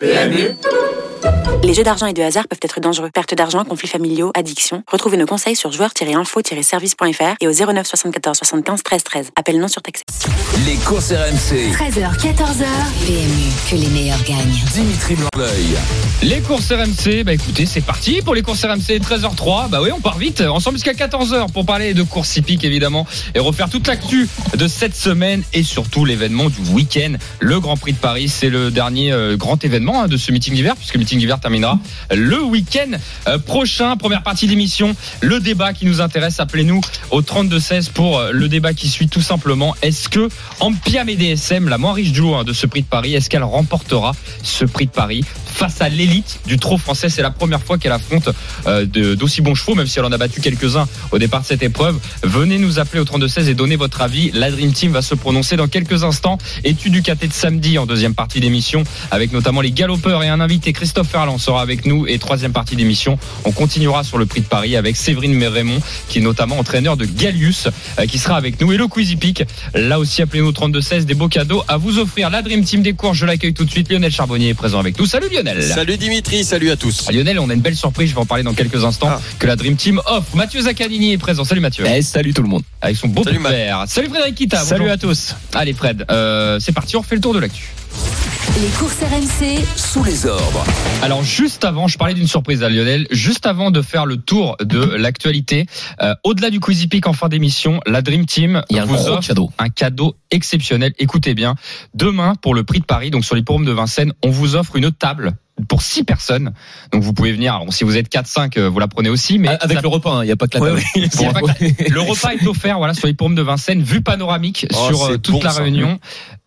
PMU Les jeux d'argent et de hasard peuvent être dangereux. Perte d'argent, conflits familiaux, addiction. Retrouvez nos conseils sur joueurs-info-service.fr et au 09 74 75 13 13. Appel non surtaxé. Les courses RMC. 13h, 14h. PMU, que les meilleurs gagnent. Dimitri Blanc-L'œil. Les courses RMC, bah écoutez, c'est parti pour les courses RMC 13h03. Bah oui, on part vite, ensemble jusqu'à 14h pour parler de courses hippiques évidemment et refaire toute l'actu de cette semaine et surtout l'événement du week-end, le Grand Prix de Paris. C'est le dernier euh, grand événement hein, de ce meeting d'hiver puisque le meeting d'hiver terminera le week-end euh, prochain. Première partie d'émission, le débat qui nous intéresse. Appelez-nous au 32-16 pour euh, le débat qui suit tout simplement. Est-ce que Ampiam et DSM, la moins riche du lot hein, de ce prix de Paris, est-ce qu'elle remportera ce prix de Paris face à l'élite du trot français? C'est la première fois qu'elle affronte euh, d'aussi bons chevaux, même si elle en a battu quelques-uns au départ de cette épreuve. Venez nous appeler au 32-16 et donner votre avis. La Dream Team va se prononcer dans quelques instants. Étude du KT de samedi en deuxième partie d'émission, avec notamment les galopeurs et un invité, Christophe Ferland, sera avec nous. Et troisième partie d'émission, on continuera sur le prix de Paris avec Séverine Raymond, qui est notamment entraîneur de Gallius, euh, qui sera avec nous. Et le Quizy Peak, là aussi, appelez-nous au 32-16, des beaux cadeaux à vous offrir. La Dream Team des cours, je l'accueille tout de suite. Lionel Charbonnier est présent avec nous. Salut Lionel. Salut Dimitri, salut à tous. Ah, Lionel, on a une belle surprise, je vais en parler dans quelques instants, Ah. que la Dream Team offre. Mathieu Zaccanini est présent. Salut Mathieu. Eh, salut tout le monde. Avec son beau Salut, vert. Salut Frédéric Kita. Salut bonjour. à tous. Allez Fred, euh, c'est parti, on refait le tour de l'actu. Les courses RMC, Sous les ordres. Alors juste avant, je parlais d'une surprise à Lionel, juste avant de faire le tour de l'actualité, euh, au-delà du Quizy Peak en fin d'émission, la Dream Team Il y a un vous gros offre cadeau. un cadeau exceptionnel. Écoutez bien, demain pour le prix de Paris, donc sur les forums de Vincennes, on vous offre une table pour six personnes. Donc vous pouvez venir, alors, si vous êtes 4-5, euh, vous la prenez aussi, mais Avec ça- le repas, il n'y a pas que la table. ouais. Pas que- Le repas est offert voilà, sur les paumes de Vincennes, vue panoramique Oh, sur euh, toute bon, la ça. réunion.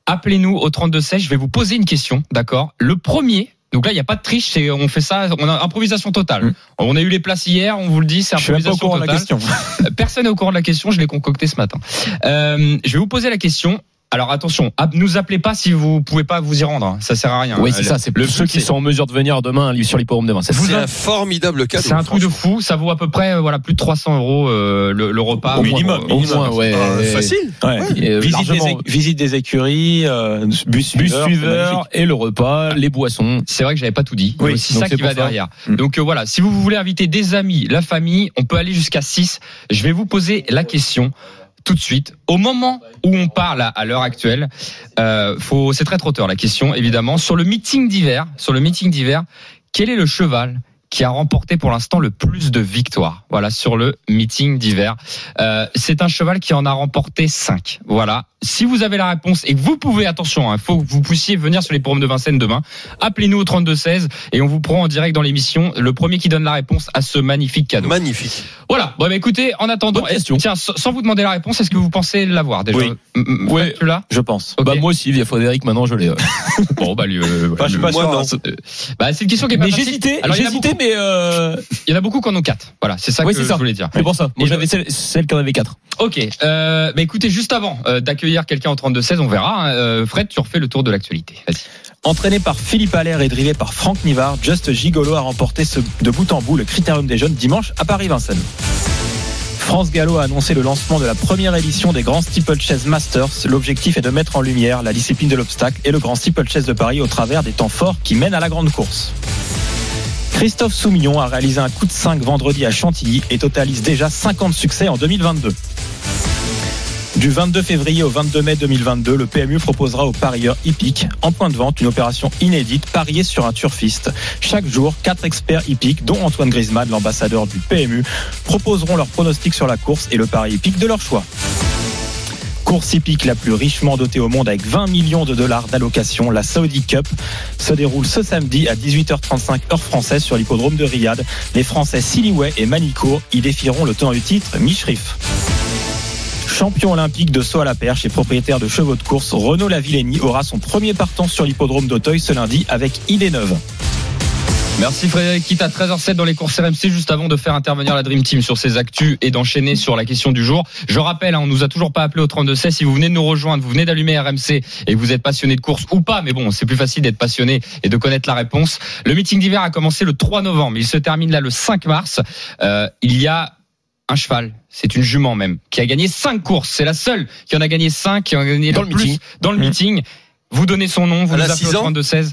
Appelez-nous au 32-16, je vais vous poser une question, d'accord? Le premier, donc là il n'y a pas de triche, c'est- on fait ça, on a improvisation totale. Mm. On a eu les places hier, on vous le dit, c'est Je suis pas au improvisation courant de la question. Personne n'est au courant de la question, je l'ai concocté ce matin. Euh, je vais vous poser la question. Alors attention, app- nous appelez pas si vous pouvez pas vous y rendre, hein. ça sert à rien. Oui, Euh, c'est ça. C'est le ceux qui sont en mesure de venir demain sur les forums de Vincennes. Vous C'est un formidable cadeau. C'est un truc de fou, ça vaut à peu près euh, voilà plus de 300 euros euh, le, le repas. Au Au minimum, au moins, ouais. Ah, facile. Ouais. Euh, visite, des, éc- visite des écuries, euh, bus bus suiveur, et le repas, les boissons. C'est vrai que j'avais pas tout dit. Oui, c'est ça qui va ça. derrière. Mm. Donc euh, voilà, si vous voulez inviter des amis, la famille, on peut aller jusqu'à 6. Je vais vous poser la question tout de suite. Au moment où on parle à, l'heure actuelle, euh, c'est très trotteur la question évidemment. Sur le meeting d'hiver, sur le meeting d'hiver, quel est le cheval qui a remporté pour l'instant le plus de victoires Voilà sur le meeting d'hiver. Euh, c'est un cheval qui en a remporté 5. Voilà. Si vous avez la réponse et que vous pouvez, attention, il faut que vous puissiez venir sur les forums de Vincennes demain. Appelez-nous au 3216 et on vous prend en direct dans l'émission. Le premier qui donne la réponse à ce magnifique cadeau. Magnifique. Voilà. Bon, bah, écoutez, en attendant, Bonne question. tiens, sans vous demander la réponse, est-ce que vous pensez l'avoir déjà? Oui. M-. Fred, Tu l'as je pense. Bah moi aussi, via Frédéric, maintenant je l'ai. Bon, bah, lui, euh, Enfin, je suis pas Moi, sûr. non. hein. euh, bah, c'est une question qui est pas Mais j'hésitais, j'hésitais, mais euh, Il y en a beaucoup qui en ont 4. Voilà, c'est ça Oui, que c'est je ça. voulais dire. c'est pour ça. Moi j'avais celle, celle qui en avait quatre. Ok. Euh, bah, écoutez, juste avant euh, d'accueillir quelqu'un en 3216, on verra. hein. Euh, Fred, tu refais le tour de l'actualité. Vas-y. Entraîné par Philippe Allaire et drivé par Franck Nivard, Just Gigolo a remporté ce, de bout en bout le Critérium des Jeunes dimanche à Paris-Vincennes. France Gallo a annoncé le lancement de la première édition des Grands Steeplechase Masters. L'objectif est de mettre en lumière la discipline de l'obstacle et le Grand Steeplechase de Paris au travers des temps forts qui mènent à la grande course. Christophe Soumillon a réalisé un coup de 5 vendredi à Chantilly et totalise déjà 50 succès en 2022. Du 22 février au 22 mai 2022, le PMU proposera aux parieurs hippiques en point de vente une opération inédite parier sur un turfiste. Chaque jour, quatre experts hippiques, dont Antoine Griezmann, l'ambassadeur du PMU, proposeront leurs pronostics sur la course et le pari hippique de leur choix. Course hippique la plus richement dotée au monde avec 20 millions de dollars d'allocation, la Saudi Cup se déroule ce samedi à 18h35 heure française sur l'hippodrome de Riyad. Les Français Siliway et Manicourt y défieront le tenant du titre, Mishrif. Champion olympique de saut à la perche et propriétaire de chevaux de course, Renaud Lavillenie aura son premier partant sur l'hippodrome d'Auteuil ce lundi avec idée neuve. Merci Frédéric, quitte à 13h07 dans les courses RMC, juste avant de faire intervenir la Dream Team sur ses actus et d'enchaîner sur la question du jour. Je rappelle, hein, on nous a toujours pas appelé au 32-16. Si vous venez de nous rejoindre, vous venez d'allumer RMC et vous êtes passionné de course ou pas, mais bon, c'est plus facile d'être passionné et de connaître la réponse. Le meeting d'hiver a commencé le 3 novembre, il se termine là le 5 mars. Euh, il y a un cheval, c'est une jument même, qui a gagné 5 courses. C'est la seule qui en a gagné 5, qui en a gagné Dans le plus meeting. dans le Mmh. meeting. Vous donnez son nom, vous nous appelez au ans 32-16.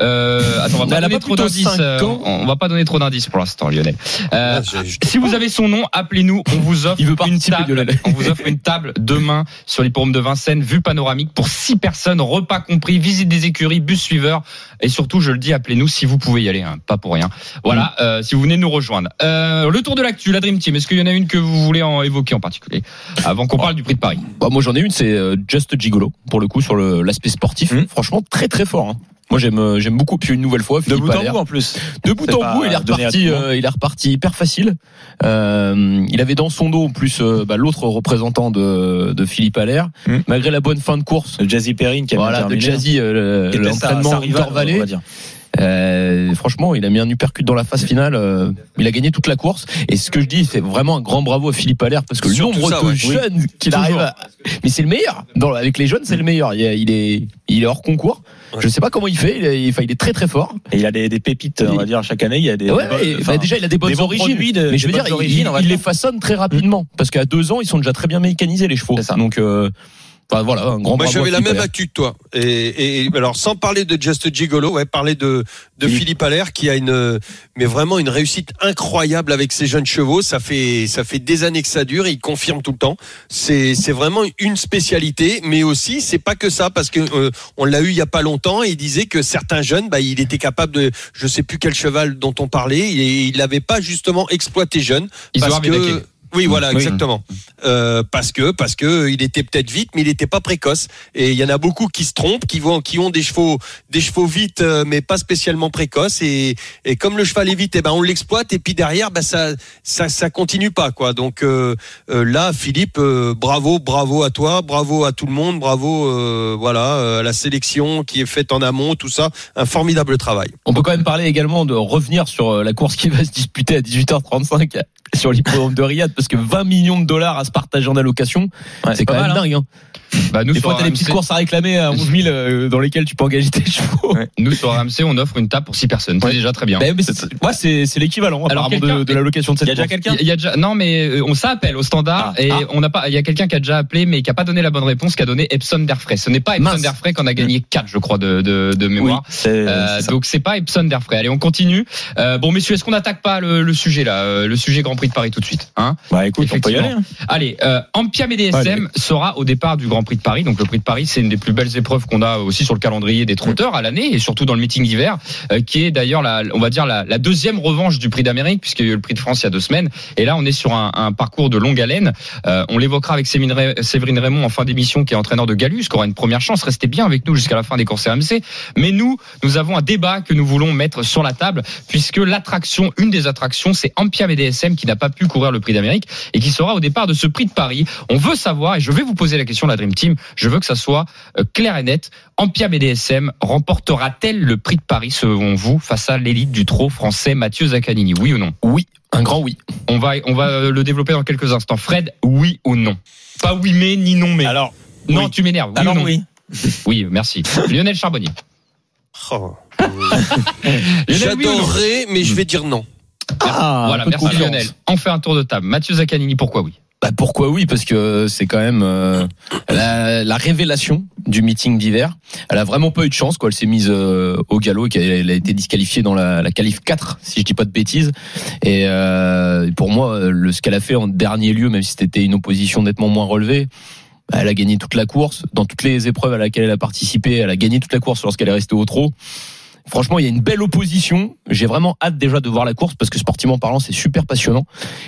Euh, attends, on va pas donner pas trop d'indices. euh, on va pas donner trop d'indices pour l'instant, Lionel. Euh, Ah, je- si vous avez son nom, appelez-nous. On vous offre Il veut une table. On vous offre une table demain sur l'hipporome de Vincennes, vue panoramique pour six personnes, repas compris, visite des écuries, bus suiveur et surtout, je le dis, appelez-nous si vous pouvez y aller, hein, pas pour rien. Voilà, euh, si vous venez nous rejoindre. Euh, le tour de l'actu, la Dream Team. Est-ce qu'il y en a une que vous voulez en évoquer en particulier avant qu'on parle du prix de Paris? Bah, moi j'en ai une, c'est euh, Just Gigolo pour le coup sur l'aspect sportif. Mhm. Franchement très très fort. hein. Moi j'aime euh, j'aime beaucoup. Puis une nouvelle fois, De Philippe bout en bout en plus. De bout en bout, il est reparti, euh, il est reparti hyper facile. Euh, il avait dans son dos en plus euh, bah, l'autre représentant de, de Philippe Allaire. Hmm. Malgré la bonne fin de course, Le Jazzy Perrine qui a voilà, de. Jazzy, euh, était sa- l'entraînement sa rivale, Intervalley. on va dire. Euh, franchement, il a mis un uppercut dans la phase finale. euh, il a gagné toute la course. Et ce que je dis, c'est vraiment un grand bravo à Philippe Allaire parce que le nombre ça, de ouais. jeunes qu'il arrive à... Mais c'est le meilleur. Dans, avec les jeunes, c'est le meilleur. Il est, il est hors concours. Je sais pas comment il fait. Il est, enfin, il est très très fort. Et il a des, des pépites, on va dire, chaque année, il y a des. Ouais, des bonnes- bah, déjà, il a des bonnes des origines. produits mais je veux dire, il, les façonne très rapidement. Parce qu'à deux ans, ils sont déjà très bien mécanisés, les chevaux. C'est ça. Donc, euh, enfin, voilà, un grand Moi, j'avais la même actu que toi. Et, et alors, sans parler de Just Gigolo, ouais, parler de, de Philippe. Philippe Allaire qui a une, mais vraiment une réussite incroyable avec ses jeunes chevaux. Ça fait, ça fait des années que ça dure. Il confirme tout le temps. C'est, c'est vraiment une spécialité, mais aussi, c'est pas que ça parce que euh, on l'a eu il y a pas longtemps et il disait que certains jeunes, bah, il était capable de, je sais plus quel cheval dont on parlait, et il l'avait pas justement exploité jeune parce que. Oui, voilà, Oui. exactement. Euh, parce que parce que il était peut-être vite, mais il n'était pas précoce. Et il y en a beaucoup qui se trompent, qui vont, qui ont des chevaux, des chevaux vite, euh, mais pas spécialement précoces. Et, et comme le cheval est vite, eh ben on l'exploite. Et puis derrière, ben ça, ça, ça continue pas, quoi. Donc euh, euh, là, Philippe, euh, bravo, bravo à toi, bravo à tout le monde, bravo, euh, voilà, euh, à la sélection qui est faite en amont, tout ça, un formidable travail. On peut quand même parler également de revenir sur la course qui va se disputer à 18h35 sur l'hippodrome de Riyad parce que 20 millions de dollars à se partager en allocation, Ouais, c'est pas quand même mal, hein. dingue. Hein. Bah, nous, Des fois, t'as des petites courses à réclamer à 11 000 euh, dans lesquelles tu peux engager tes chevaux. Ouais. Nous, sur RMC, on offre une table pour six personnes. C'est Ouais. déjà très bien. Mais c'est- l'équivalent Alors, de, de la location de cette Il y a déjà quelqu'un Il y a déjà non mais euh, on s'appelle au standard Ah. et Ah. on pas il y a quelqu'un qui a déjà appelé mais qui a pas donné la bonne réponse qui a donné Epson d'Airfray. Ce n'est pas Epson d'Airfray qu'on a gagné 4 je crois de de, de Oui, mémoire. c'est Euh, donc c'est pas Epson d'Airfray. Allez, on continue. Euh, bon messieurs, est-ce qu'on n'attaque pas le, le sujet là, le sujet Grand Prix de Paris tout de suite, hein Bah écoute, on peut y aller. hein. Allez, euh, Ampia BDSM sera au départ du Grand Prix de Paris. Donc le Prix de Paris, c'est une des plus belles épreuves qu'on a aussi sur le calendrier des trotteurs à l'année et surtout dans le meeting d'hiver, euh, qui est d'ailleurs la, on va dire la, la deuxième revanche du Prix d'Amérique puisqu'il y a eu le Prix de France il y a deux semaines. Et là, on est sur un, un parcours de longue haleine. Euh, on l'évoquera avec Séverine Ray- Séverine Raymond en fin d'émission, qui est entraîneur de Galus, qui aura une première chance. Restez bien avec nous jusqu'à la fin des courses RMC. Mais nous, nous avons un débat que nous voulons mettre sur la table puisque l'attraction, une des attractions, c'est Ampia BDSM qui n'a pas pu courir le Prix d'Amérique et qui sera au départ de ce Prix de Paris. On veut savoir, et je vais vous poser la question, la Dream Team, je veux que ça soit euh, clair et net. Ampia BDSM remportera-t-elle le Prix de Paris selon vous face à l'élite du trot français Mathieu Zaccanini? Oui ou non? Oui, un grand oui. On va, on va euh, le développer dans quelques instants. Fred, oui ou non? Pas oui mais ni non mais. Alors, non, oui. tu m'énerves. Oui alors ou non? oui. Oui, merci. Lionel Charbonnier. Oh. J'adorerais, mais je vais dire non. Ah, Voilà, merci confiance. Lionel. On fait un tour de table. Mathieu Zaccanini, pourquoi oui? Bah, pourquoi oui? Parce que c'est quand même euh, la, la révélation du meeting d'hiver. Elle a vraiment pas eu de chance. Quoi. Elle s'est mise euh, au galop et qu'elle a été disqualifiée dans la, la qualif 4, si je dis pas de bêtises. Et euh, pour moi, le, ce qu'elle a fait en dernier lieu, même si c'était une opposition nettement moins relevée, bah, elle a gagné toute la course. Dans toutes les épreuves à laquelle elle a participé, elle a gagné toute la course lorsqu'elle est restée au trot. Franchement, il y a une belle opposition. J'ai vraiment hâte déjà de voir la course parce que sportivement parlant, c'est super passionnant.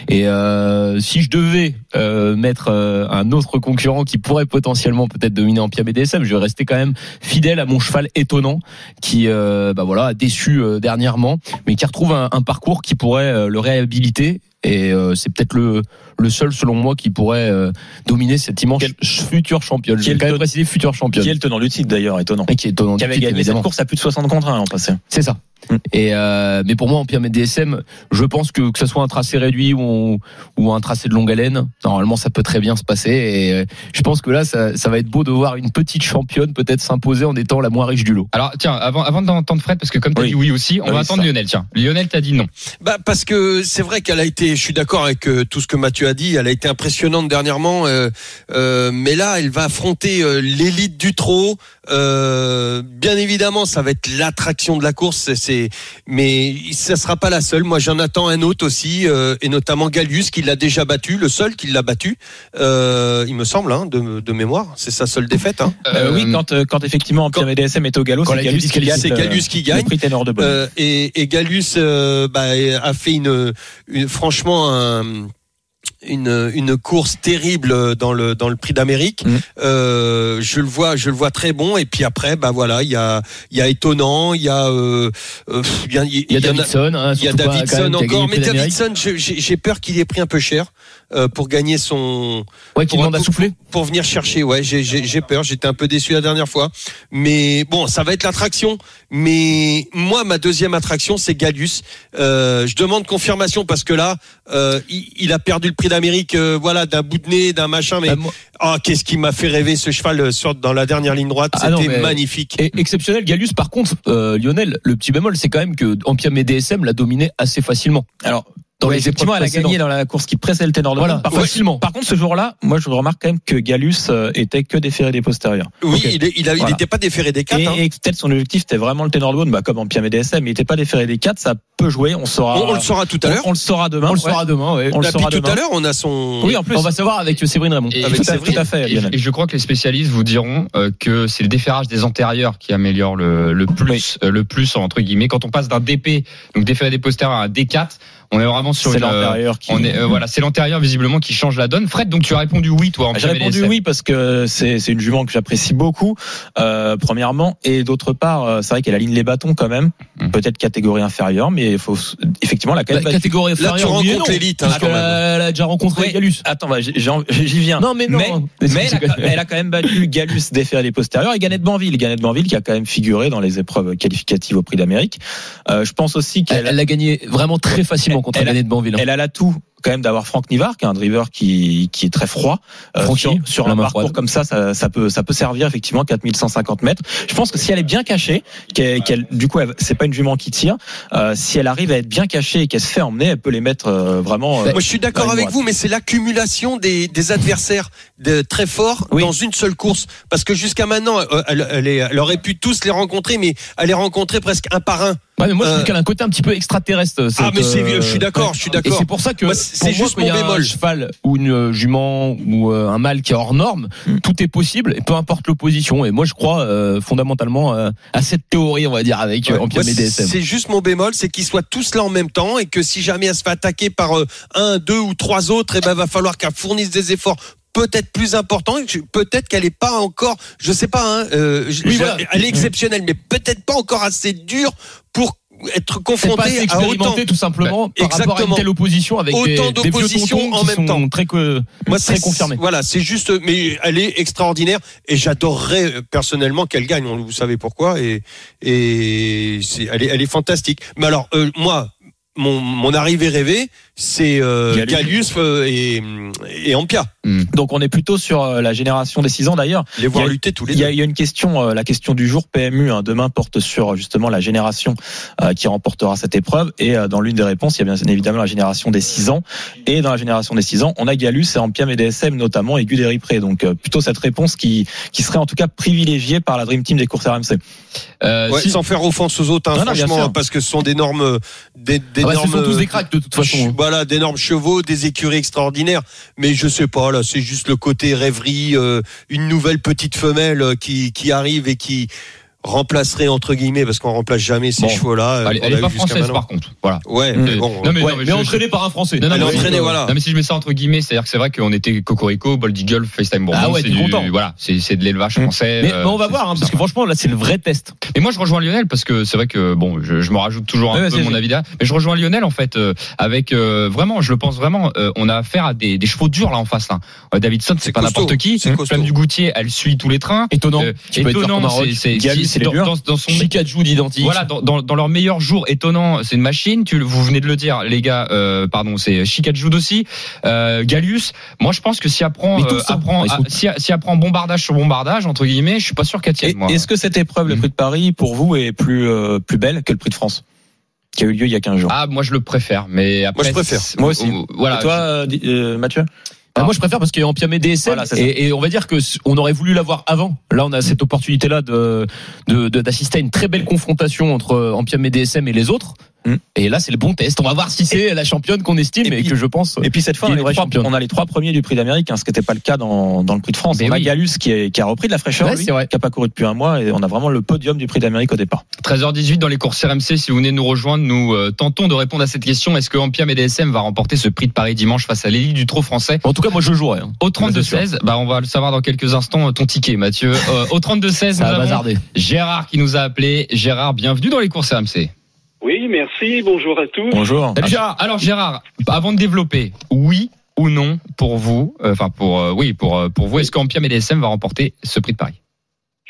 Et euh, si je devais euh, mettre euh, un autre concurrent qui pourrait potentiellement peut-être dominer en Pia BDSM, je vais rester quand même fidèle à mon cheval étonnant qui, euh, bah voilà, a déçu euh, dernièrement, mais qui retrouve un, un parcours qui pourrait euh, le réhabiliter. Et euh, c'est peut-être le, le seul, selon moi, qui pourrait euh, dominer cette immense Quel- future championne. Vais quand même préciser future championne. Qui est le tenant du titre d'ailleurs, étonnant. Et qui est étonnant. Qui avait titre, gagné évidemment. cette course à plus de 60 contre 1 l'an passé. C'est ça. Mm. Et euh, mais pour moi, en Pyramide DSM, je pense que que ce soit un tracé réduit ou, ou un tracé de longue haleine, normalement ça peut très bien se passer. Et euh, je pense que là, ça, ça va être beau de voir une petite championne peut-être s'imposer en étant la moins riche du lot. Alors tiens, avant, avant d'entendre Fred, parce que comme tu as Oui. dit oui aussi, on va attendre ça. Lionel. Tiens, Lionel t'a dit non. Bah parce que c'est vrai qu'elle a été, je suis d'accord avec euh, tout ce que Mathieu a dit, elle a été impressionnante dernièrement, euh, euh, mais là elle va affronter euh, l'élite du trot Euh, bien évidemment, ça va être l'attraction de la course, c'est- c'est, mais ça sera pas la seule. Moi, j'en attends un autre aussi, euh, et notamment Gallius qui l'a déjà battu, le seul qui l'a battu, euh, il me semble, hein, de, de mémoire. C'est sa seule défaite. Hein. Euh, oui, quand, euh, quand effectivement Empire MDSM est au galop, quand c'est Gallus qui gagne. c'est Gallus qui gagne. prix ténor de Bonne. Euh, et, et Gallus euh, bah, a fait une, une- franchement un- une, une course terrible dans le dans le Prix d'Amérique. Mhm. Euh, je le vois, je le vois très bon. Et puis après, bah voilà, il y a il y a étonnant, il y a euh, euh, il y a, Il y a en Davidson, hein, il y a Davidson encore, mais. Davidson, j'ai peur qu'il ait pris un peu cher euh, pour gagner son Ouais, qui demande à souffler. pour venir chercher. Ouais, j'ai- peur. J'étais un peu déçu la dernière fois, mais bon, ça va être l'attraction. Mais moi, ma deuxième attraction, c'est Gallus. Euh, je demande confirmation parce que là, euh, il, il a perdu le prix d'Amérique, euh, voilà, d'un bout de nez, d'un machin. Mais Bah, ah, qu'est-ce qui m'a fait rêver ce cheval sur dans la dernière ligne droite? Ah C'était magnifique. Et exceptionnel, Gallus. Par contre, Lionel, le petit bémol, c'est quand même que Empire DSM l'a dominé assez facilement. Alors, Dans ouais, les effectivement, elle a gagné dans la course qui précède le ténor de Voilà. Par, facilement. par contre, ce jour-là, moi, je remarque quand même que Gallus euh, était que déféré des postérieurs. Oui, Ok. il, il, Voilà. était pas déféré des quatre. Et, hein. et peut-être son objectif c'était vraiment le ténor de Bonne, bah, comme en Pierre MDSM, mais il était pas déféré des 4, ça peut jouer, on saura. on, on le saura tout à on- l'heure. On, le saura demain. On le saura demain, ouais. On le Et puis saura tout demain. à l'heure, on a son. Oui, en plus. On va savoir avec Séverine Raymond. Et- Avec tout, à, Séverine. tout à fait, Et, et je crois que les spécialistes vous diront euh, que c'est le déferrage des antérieurs qui améliore le, le plus, euh, le plus entre guillemets. Quand on passe d'un DP, donc déféré des postérieurs, à un D4, on est vraiment sur C'est une, euh, l'antérieur qui. On est, euh, voilà, c'est l'antérieur visiblement qui change la donne. Fred, donc tu as répondu oui, toi. En J'ai répondu oui parce que c'est c'est une jument que j'apprécie beaucoup, euh, premièrement, et d'autre part, euh, c'est vrai qu'elle aligne les bâtons quand même, Mm. peut-être catégorie inférieure, mais il faut effectivement la La battu. catégorie Là, tu inférieure, oui et rencontres non, l'élite, hein, elle a déjà rencontré. Gallus. Attends, bah, j'y viens. Non, mais non. Mais, mais elle, a, quand- elle a quand même battu Gallus déféré des postérieurs et Gannett Banville. Gannett Banville qui a quand même figuré dans les épreuves qualificatives au Prix d'Amérique. Euh, je pense aussi Elle qu'elle elle l'a gagné vraiment très facilement contre Elle a- Gannett Banville. elle a l'atout quand même d'avoir Franck Nivard, qui est un driver qui, qui est très froid. Euh, Francky, sur sur un parcours froide. comme ça, ça, ça peut, ça peut servir effectivement 4150 mètres. Je pense que si elle est bien cachée, qu'elle, qu'elle- du coup, c'est pas une jument qui tire. euh, si elle arrive à être bien cachée et qu'elle se fait emmener, elle peut les mettre euh, vraiment. euh, Moi, je suis d'accord avec vous, mais c'est l'accumulation des, des adversaires de, très forts Oui. dans une seule course. Parce que jusqu'à maintenant, euh, elle, elle, est- elle aurait pu tous les rencontrer, mais elle les rencontrer presque un par un. Ouais, mais moi, je Euh, trouve qu'elle a un côté un petit peu extraterrestre. Ah, cette, mais c'est, euh, je suis d'accord, je suis Et d'accord. c'est pour ça que Moi, c'est- juste mon bémol. un cheval ou une euh, jument ou euh, un mâle qui est hors norme, Mm. tout est possible et peu importe l'opposition. Et moi, je crois euh, fondamentalement euh, à cette théorie, on va dire, avec euh, Ouais. Empire DSM. c'est juste mon bémol, c'est qu'ils soient tous là en même temps et que si jamais elle se fait attaquer par euh, un, deux ou trois autres, et ben va falloir qu'elle fournisse des efforts peut-être plus que- Peut-être qu'elle est pas encore, je sais pas, hein, euh, Oui, voilà. elle est exceptionnelle, mais peut-être pas encore assez dure pour être confrontée à autant. tout simplement par rapport à une telle opposition avec Autant d'opposition en même temps. très, que- Moi, très c'est confirmés. Voilà, c'est juste, mais elle est extraordinaire et j'adorerais euh, personnellement qu'elle gagne. Vous savez pourquoi Et et elle est, elle est fantastique. Mais alors, euh, moi, mon, mon arrivée rêvée, c'est euh, Gallus. Gallus euh, et, et Ampia. Donc on est plutôt sur euh, la génération des 6 ans d'ailleurs. Les voir Il y a- lutter tous les Il y, deux. a, il y a une question, euh, la question du jour PMU hein, demain porte sur justement la génération euh, qui remportera cette épreuve. Et euh, dans l'une des réponses, il y a bien évidemment la génération des 6 ans. Et dans la génération des 6 ans, on a Galus et Ampiam et DSM notamment et Guderi Pré. Donc euh, plutôt cette réponse qui, qui serait en tout cas privilégiée par la Dream Team des courses RMC. Euh, Ouais, si- Sans faire offense aux autres, hein, Non, non, bien franchement, sûr. parce que ce sont d'énormes, des, Ah bah, ce d'énormes, sont tous des cracks de toute façon. Voilà, d'énormes chevaux, des écuries extraordinaires. Mais je sais pas, là, c'est juste le côté rêverie, euh, une nouvelle petite femelle euh, qui, qui arrive et qui remplacerait entre guillemets, parce qu'on remplace jamais ces Bon. chevaux-là. euh, elle, est pas française maintenant. par contre. Voilà. Ouais, mais bon. Non, mais, Ouais, non, mais je- entraîné par un Français. Non, non, Elle est mais- entraînée, voilà. Non, mais si je mets ça entre guillemets, c'est-à-dire que c'est vrai qu'on était Cocorico, Bold Eagle, FaceTime Bourbon. Ah ouais, c'est du- content. Voilà, c'est c'est de l'élevage Mm. français. Mais, euh, mais on va c'est- voir, hein, c'est parce que franchement, là, c'est le vrai test. Et moi, je rejoins Lionel parce que c'est vrai que bon, je, je me rajoute toujours un Ouais, peu mon avis mais je rejoins Lionel en fait euh, avec euh, vraiment, je le pense vraiment, euh, on a affaire à des, des chevaux durs là en face. Là. Euh, Davidson, c'est C'est pas n'importe qui. c'est. Flamme du Goutier, elle suit tous les trains. Étonnant. Euh, étonnant, c'est. C'est dans, dur. dans, dans son Chicajou d'identique. voilà, dans, dans, dans leur meilleur jour, étonnant, c'est une machine. Tu, vous venez de le dire, les gars. Euh, pardon, c'est Chikajud aussi. Euh, Galus. Moi, je pense que si apprend, euh, apprend, Ils sont- ah, si, si apprend bombardage sur bombardage entre guillemets, je suis pas sûr qu'elle tienne. Est-ce que cette épreuve, le prix de Paris, pour vous, est plus, euh, plus belle que le prix de France qui a eu lieu il y a 15 jours? Ah, moi je le préfère, mais après. Moi, je préfère. Moi aussi. Voilà. Et toi, euh, euh, Mathieu? Ah, moi, je préfère parce qu'il y a Ampia DSM Voilà, et, et on va dire que on aurait voulu l'avoir avant. Là, on a cette opportunité-là de de- de- d'assister à une très belle confrontation entre Ampia DSM et les autres. Hmm. Et là, c'est le bon test. On va voir si c'est la championne qu'on estime Et que je pense. Et puis cette fois, on est a, les trois, on a les trois premiers du Prix d'Amérique, hein, ce qui n'était pas le cas dans, dans le Prix de France. Mais on a oui. Gallus qui, est- qui a repris de la fraîcheur, Ouais, lui, c'est vrai. qui a pas couru depuis un mois, et on a vraiment le podium du Prix d'Amérique au départ. 13h18 dans les courses RMC. Si vous venez de nous rejoindre, nous euh, tentons de répondre à cette question. Est-ce que Ampia DSM va remporter ce prix de Paris dimanche face à l'élite du trot français? En tout cas, moi, je jouerai. hein. Au C'est sûr. 32-16, bah on va le savoir dans quelques instants, ton ticket, Mathieu. Euh, au 32-16, nous avons. Gérard qui nous a appelé. Gérard, bienvenue dans les courses RMC. Oui, merci, bonjour à tous. Bonjour. Salut, Gérard. Alors Gérard, avant de développer, oui ou non pour vous, euh, enfin pour euh, oui pour euh, pour vous, est-ce qu'Ampia DSM va remporter ce prix de Paris?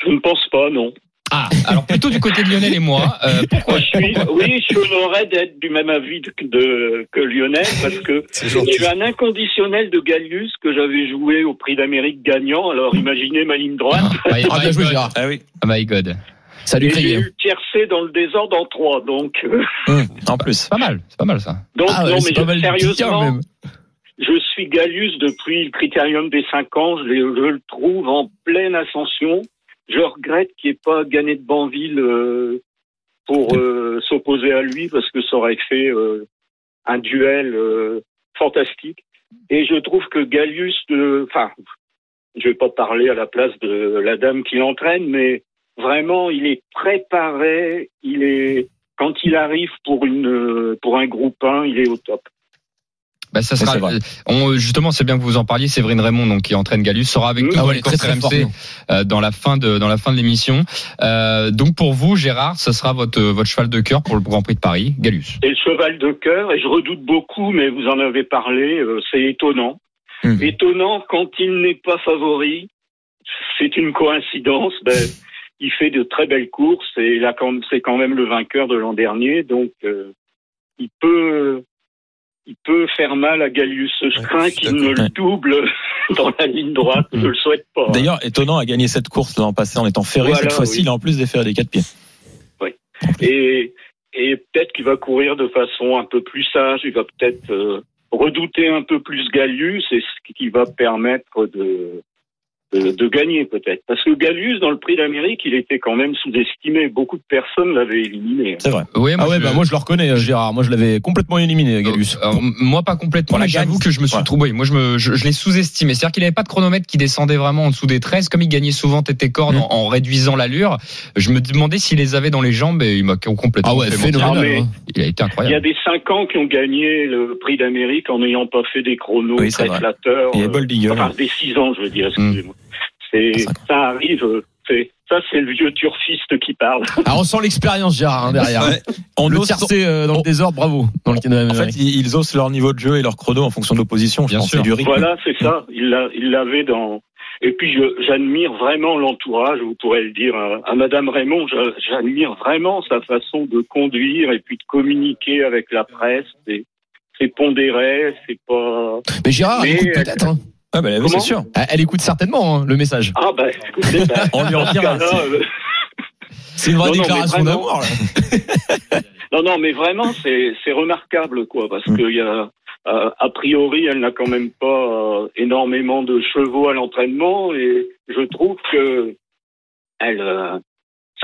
Je ne pense pas, non. Ah, alors plutôt du côté de Lionel et moi. euh, pourquoi Je suis, oui, je suis honoré d'être du même avis de, de- que Lionel parce que C'est je suis un inconditionnel de Gallius que j'avais joué au Prix d'Amérique gagnant. Alors imaginez ma ligne droite. My, Ah, bien my joué, God. Gérard. Ah oui. Oh my God. Salut, Et j'ai eu tiercé dans le désordre en trois. Donc, euh, Hum, en plus. C'est pas mal, c'est pas mal ça. donc Ah, non, mais je- sérieusement, même. je suis Gallius depuis le critérium des 5 ans. Je, le trouve en pleine ascension. Je regrette qu'il n'ait pas gagné de Banville euh, pour euh, s'opposer à lui parce que ça aurait fait euh, un duel euh, fantastique. Et je trouve que Gallius, euh, enfin, je vais pas parler à la place de la dame qui l'entraîne, mais vraiment, il est préparé. Il est quand il arrive pour une euh, pour un groupe 1, il est au top. Bah, ça sera, vrai. on, justement, c'est bien que vous en parliez. Séverine Raymond, donc qui entraîne Galus, sera avec nous Ah dans ouais, très, très RMC fort, euh, dans la fin de dans la fin de l'émission. Euh, donc pour vous, Gérard, ce sera votre votre cheval de cœur pour le Grand Prix de Paris, Galus. Et le cheval de cœur, et je redoute beaucoup, mais vous en avez parlé, euh, c'est étonnant. Mhm. Étonnant quand il n'est pas favori, c'est une coïncidence. Ben, il fait de très belles courses et là, quand- c'est quand même le vainqueur de l'an dernier, donc euh, il peut, il peut faire mal à Gallius. Je Ouais, qu'il ne le double dans la ligne droite. Je le souhaite pas. D'ailleurs, étonnant à gagner cette course l'an passé en étant ferré. Voilà, cette fois-ci, oui. il a en plus déféré des quatre pieds. Et, et peut-être qu'il va courir de façon un peu plus sage, il va peut-être euh, redouter un peu plus Gallius, et ce qui va permettre de, de, de gagner peut-être. Parce que Gallius, dans le prix d'Amérique, il était quand même sous-estimé. Beaucoup de personnes l'avaient éliminé. C'est vrai. Oui, Ah ouais, je- bah moi je le reconnais, euh, Gérard. Moi je l'avais complètement éliminé, Galus. Euh, moi pas complètement, j'avoue que je me suis Ouais. trouvé. Moi je me je, je l'ai sous-estimé. C'est-à-dire qu'il n'avait pas de chronomètre qui descendait vraiment en dessous des 13 comme il gagnait souvent tête et corde Mm. en, en réduisant l'allure. Je me demandais s'il les avait dans les jambes et il m'a complètement Ah ouais, fait phénoménal. mais- hein. Il a été Il y a incroyable. des cinq ans qui ont gagné le prix d'Amérique en n'ayant pas fait des chronos Oui, c'est très flatteurs. Il y a euh, Bold Eagle. Enfin, des six ans, je veux dire, excusez-moi. C'est, ans. ça arrive, euh, c'est, ça c'est le vieux turfiste qui parle. Ah, on sent l'expérience, Gérard, hein, derrière. Ouais. On le tiercé euh, dans le désordre, bravo. Dans le En fait, ils ils osent leur niveau de jeu et leur chrono en fonction de l'opposition. Je pense sûr. du rythme. Voilà, c'est ça. Il l'a, il l'avait dans. Et puis j'admire vraiment l'entourage. Vous pourrez le dire à, à Madame Raymond. J'admire vraiment sa façon de conduire et puis de communiquer avec la presse. C'est, pondéré. C'est pas. Mais Gérard, elle Mais, écoute euh, peut-être. Hein. Ah, bah, c'est sûr. Elle elle écoute certainement hein, le message. Ah ben, écoutez, ben, On lui en dira. euh, C'est une vraie Non, déclaration d'amour. Non, non, mais vraiment, c'est c'est remarquable, quoi, parce Mm. que y a, euh, a priori, elle n'a quand même pas euh, énormément de chevaux à l'entraînement, et je trouve que elle, euh,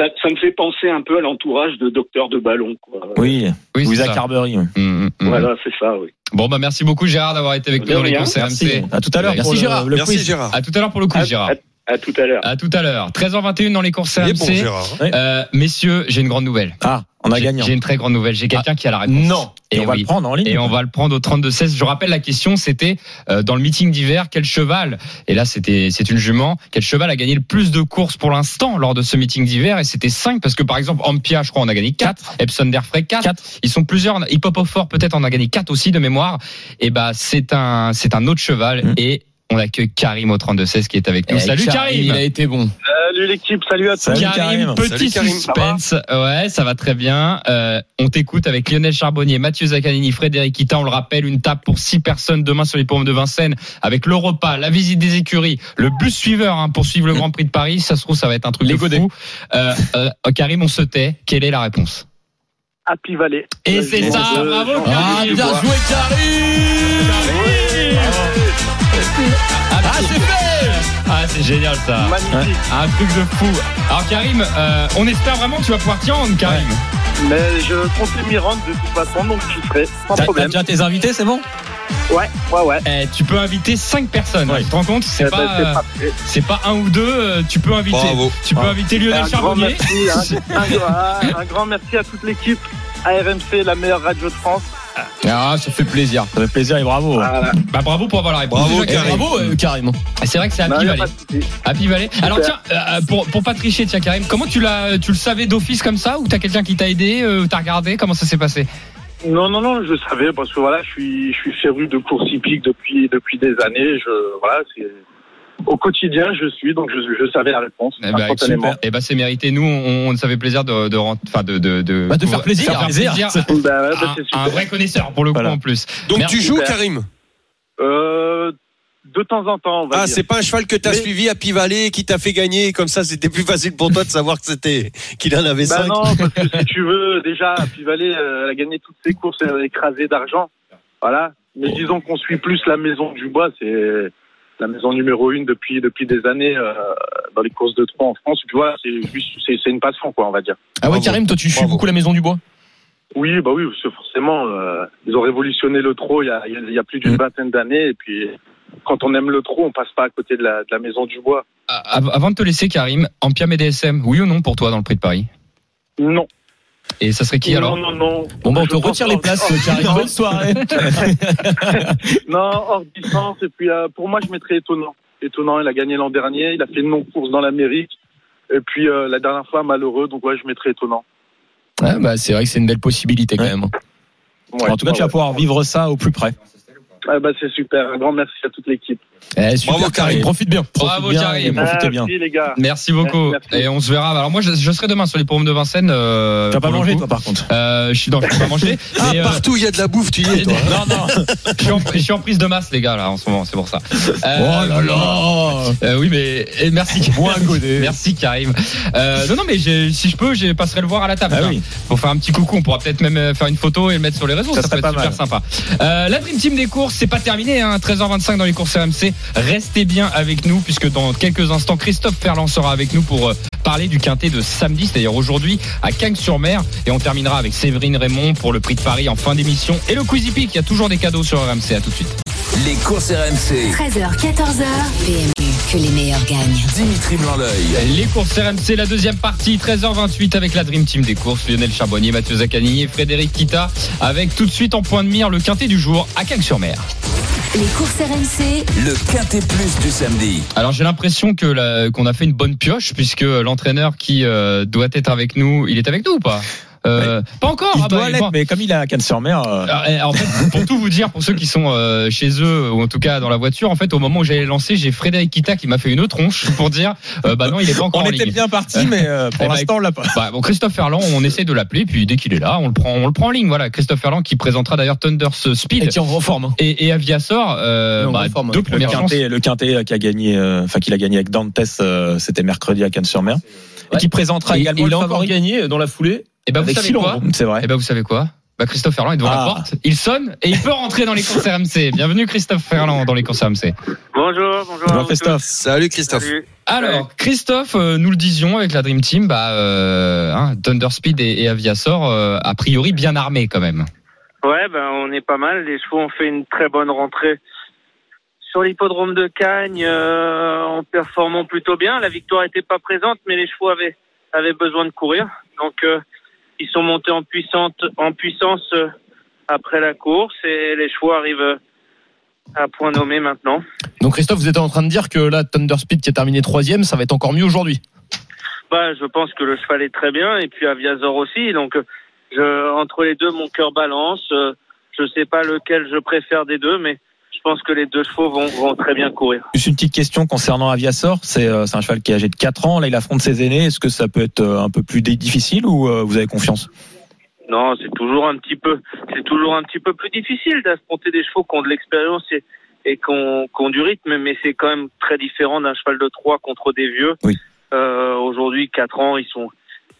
ça, ça me fait penser un peu à l'entourage de Docteur de Ballon, quoi. Oui, Oui, ça. Carberry. Mm, mm, mm. Voilà, c'est ça, oui. Bon bah merci beaucoup Gérard d'avoir été avec nous dans les. RMC. À tout à l'heure. Merci, pour le- Gérard. le Merci. Gérard. À tout à l'heure pour le coup À, Gérard. à- à tout à l'heure. À tout à l'heure. 13h21 dans les courses RMC. bon Gérard. Euh, messieurs, j'ai une grande nouvelle. Ah, on a gagné. J'ai une très grande nouvelle. J'ai quelqu'un qui a la réponse. Non. Et, Et on va le prendre en ligne. Et on va le prendre au 32-16. Je rappelle la question, c'était euh, dans le meeting d'hiver, quel cheval? Et là, c'était c'est une jument. Quel cheval a gagné le plus de courses pour l'instant lors de ce meeting d'hiver? Et c'était 5 parce que par exemple, Ampia, je crois, on a gagné 4. Epson d'Airfray 4. Ils sont plusieurs. Hip Hop Fort peut-être on a gagné 4 aussi de mémoire. Et bah c'est un c'est un autre cheval Mm. et on accueille Karim au 32-16 qui est avec nous. Eh, Salut Karim. Il a été bon. Salut l'équipe, salut à tous. Salut, Karim, Karim. petit Salut, Karim. suspense. ouais, ça va très bien. Euh, on t'écoute avec Lionel Charbonnier, Mathieu Zaccanini, Frédéric Ita. On le rappelle, une table pour six personnes demain sur les pommes de Vincennes avec le repas, la visite des écuries, le bus suiveur hein, pour suivre le Grand Prix de Paris. Ça se trouve, ça va être un truc Les de godets. fou. Euh, euh, Karim, on se tait. Quelle est la réponse Happy Valley. Et c'est ça, bravo Ah, Karim. bien joué, Karim Ah, c'est fait Ah, c'est génial ça. Magnifique. Un truc de fou. Alors Karim, euh, on espère vraiment que tu vas pouvoir t'y rendre, Karim. Mais je comptais m'y rendre de toute façon, donc j'y serai, sans T'as t'as problème. déjà tes invités, c'est bon? Ouais, ouais, ouais. Eh, tu peux inviter 5 personnes. Ouais. Tu te rends compte C'est Eh pas, ben, c'est euh, c'est pas un ou deux. euh, Tu peux inviter. Bravo. Tu peux Ah. inviter Lionel un grand Charbonnier. merci, un, un- un grand merci à toute l'équipe. ARMC, la meilleure radio de France. Ah, ça fait plaisir. Ça fait plaisir et bravo. Voilà. Bah bravo pour avoir la réponse. Bravo, Déjà, Karim. Bravo, euh, Karim. C'est vrai que c'est Non, Happy Valley. Happy Valley. Alors tiens, Super. euh, pour, pour pas tricher, tiens Karim, comment tu l'as, tu le savais d'office comme ça ou t'as quelqu'un qui t'a aidé, euh, t'as regardé, comment ça s'est passé? Non, non, non, je savais parce que voilà, je suis, je suis féru de course hippique depuis, depuis des années. Je, voilà, c'est au quotidien, je suis donc je, je savais la réponse Eh ben, instantanément. Eh ben c'est mérité. Nous, on, on savait plaisir de, de, enfin de, de, de, Bah, de faire plaisir. faire plaisir. Plaisir. Bah, ouais, bah, Un, vrai connaisseur pour le coup Voilà. en plus. Donc Merci, tu joues, super. Karim? Euh, de temps en temps, on va Ah, c'est pas un cheval que t'as Mais- suivi à Pivalet qui t'a fait gagner, comme ça c'était plus facile pour toi de savoir que c'était qu'il en avait Bah cinq. non, parce que si tu veux, déjà, Pivalet, euh, elle a gagné toutes ses courses, elle a écrasé d'argent. Voilà. Mais disons qu'on suit plus la maison du bois, c'est la maison numéro une depuis depuis des années euh, dans les courses de trois en France. Tu vois, c'est juste c'est une passion quoi, on va dire. Ah ouais, Bravo. Karim, toi tu suis Bravo. beaucoup la Maison du Bois? Oui, bah oui, parce que forcément, euh, ils ont révolutionné le trot il y a, il y plus d'une Mm. vingtaine d'années, et puis quand on aime le trot, on passe pas à côté de la, de la maison du bois. Ah, av- Avant de te laisser, Karim, Ampiam et DSM, oui ou non pour toi dans le Prix de Paris? Non. Et ça serait qui non, alors non, non. Bon, bah on te retire les hors- places. Bonne soirée. Non, hors distance. Et puis, euh, pour moi, je mettrais étonnant. Étonnant, il a gagné l'an dernier. Il a fait une non-course dans l'Amérique. Et puis, euh, la dernière fois, malheureux. Donc, ouais, je mettrais étonnant. Ouais, bah, c'est vrai que c'est une belle possibilité quand Ouais. même. Ouais, en tout cas, tu vas pouvoir vivre ça au plus près. Ah, bah, c'est super. Un grand merci à toute l'équipe. Eh, super, Bravo, Karim. Karim. Profite bien. Bravo, bien Karim. Profitez bien. Merci, les gars. Merci beaucoup. Merci. Et on se verra. Alors moi, je, je serai demain sur les pommes de Vincennes. Euh, Tu vas pas manger, coup. toi, par contre. Euh, je suis dans, je peux pas manger. Ah, euh, partout où il y a de la bouffe, tu y es, toi. hein. non, non, je suis, en, je suis en prise de masse, les gars, là, en ce moment, c'est pour ça. Euh, Oh là là. euh, oui, mais et merci. Godet. Merci, Karim. Euh, non, non, mais si je peux, je passerai le voir à la table. Ah oui. Pour faire un petit coucou, on pourra peut-être même faire une photo et le mettre sur les réseaux. Ça Ça, peut serait être pas super mal. sympa. Euh, la Dream Team des courses, c'est pas terminé. Hein, 13h25 dans les courses RMC. Restez bien avec nous, puisque dans quelques instants, Christophe Ferland sera avec nous pour euh, parler du quintet de samedi, c'est-à-dire aujourd'hui à Cagnes-sur-Mer. Et on terminera avec Séverine Raymond pour le prix de Paris en fin d'émission. Et le Quizy Peak, il y a toujours des cadeaux sur RMC. À tout de suite. Les courses RMC. 13h, 14h. PMU, que les meilleurs gagnent. Dimitri Blanc-L'œil. Les courses RMC, la deuxième partie, 13h28 avec la Dream Team des courses, Lionel Charbonnier, Mathieu Zaccani et Frédéric Kita, avec tout de suite en point de mire le quintet du jour à Cagnes-sur-Mer. Les courses RMC, Le Quintet Plus du samedi. Alors j'ai l'impression que la- qu'on a fait une bonne pioche puisque l'entraîneur qui euh, doit être avec nous, il est avec nous ou pas? Euh, Pas encore. Il ah bah, doit l'être, mais comme il est à Cannes-sur-Mer, euh, Alors, eh, En fait, pour tout vous dire, pour ceux qui sont euh, chez eux ou en tout cas dans la voiture, en fait, au moment où j'allais lancer, j'ai Frédéric Kita qui m'a fait une tronche pour dire, euh, bah non, il est pas encore on en était ligne. bien parti, mais euh, Eh pour ben, l'instant, on l'a pas. Bah, bon, Christophe Ferland, on essaie de l'appeler, puis dès qu'il est là, on le prend, on le prend en ligne. Voilà, Christophe Ferland qui présentera d'ailleurs Thunders Speed Et qui en reforme. hein. et, et Aviasor, euh, bah, reforme, deux Le premières chances. quintet, le quintet qui a gagné, euh, enfin qu'il a gagné avec Dantes, euh, c'était mercredi à Cannes-sur-Mer, et qui présentera Et, également il le a encore gagné dans la foulée. Et bah vous savez Silon. quoi C'est vrai. Et bah vous savez quoi bah Christophe Ferland est devant la Ah. porte, il sonne et il peut rentrer dans les courses RMC. Bienvenue Christophe Ferland dans les courses RMC. Bonjour, bonjour. Bonjour Christophe. Salut Christophe. Salut. Alors Christophe, euh, nous le disions avec la Dream Team, bah euh, hein, Thunder Speed et, et Aviasor euh, a priori bien armés quand même. Ouais, ben on est pas mal. Les chevaux ont fait une très bonne rentrée sur l'hippodrome de Cagnes euh, en performant plutôt bien. La victoire n'était pas présente, mais les chevaux avaient avaient besoin de courir. Donc euh, ils sont montés en puissance en puissance euh, après la course et les chevaux arrivent euh, à point nommé maintenant. Donc Christophe, vous êtes en train de dire que là, Thunder Speed qui a terminé troisième, ça va être encore mieux aujourd'hui. Bah, je pense que le cheval est très bien et puis Aviazor aussi. Donc, je, entre les deux, mon cœur balance. Euh, Je sais pas lequel je préfère des deux, mais pense que les deux chevaux vont, vont très bien courir. Juste une petite question concernant Aviasor. C'est euh, un cheval qui est âgé de 4 ans. Là, il affronte ses aînés. Est-ce que ça peut être euh, un peu plus difficile ou euh, vous avez confiance? Non, c'est toujours un petit peu, c'est toujours un petit peu plus difficile d'affronter des chevaux qui ont de l'expérience et, et qui ont, qui ont du rythme, mais c'est quand même très différent d'un cheval de 3 contre des vieux. Oui. Euh, Aujourd'hui, 4 ans, ils sont,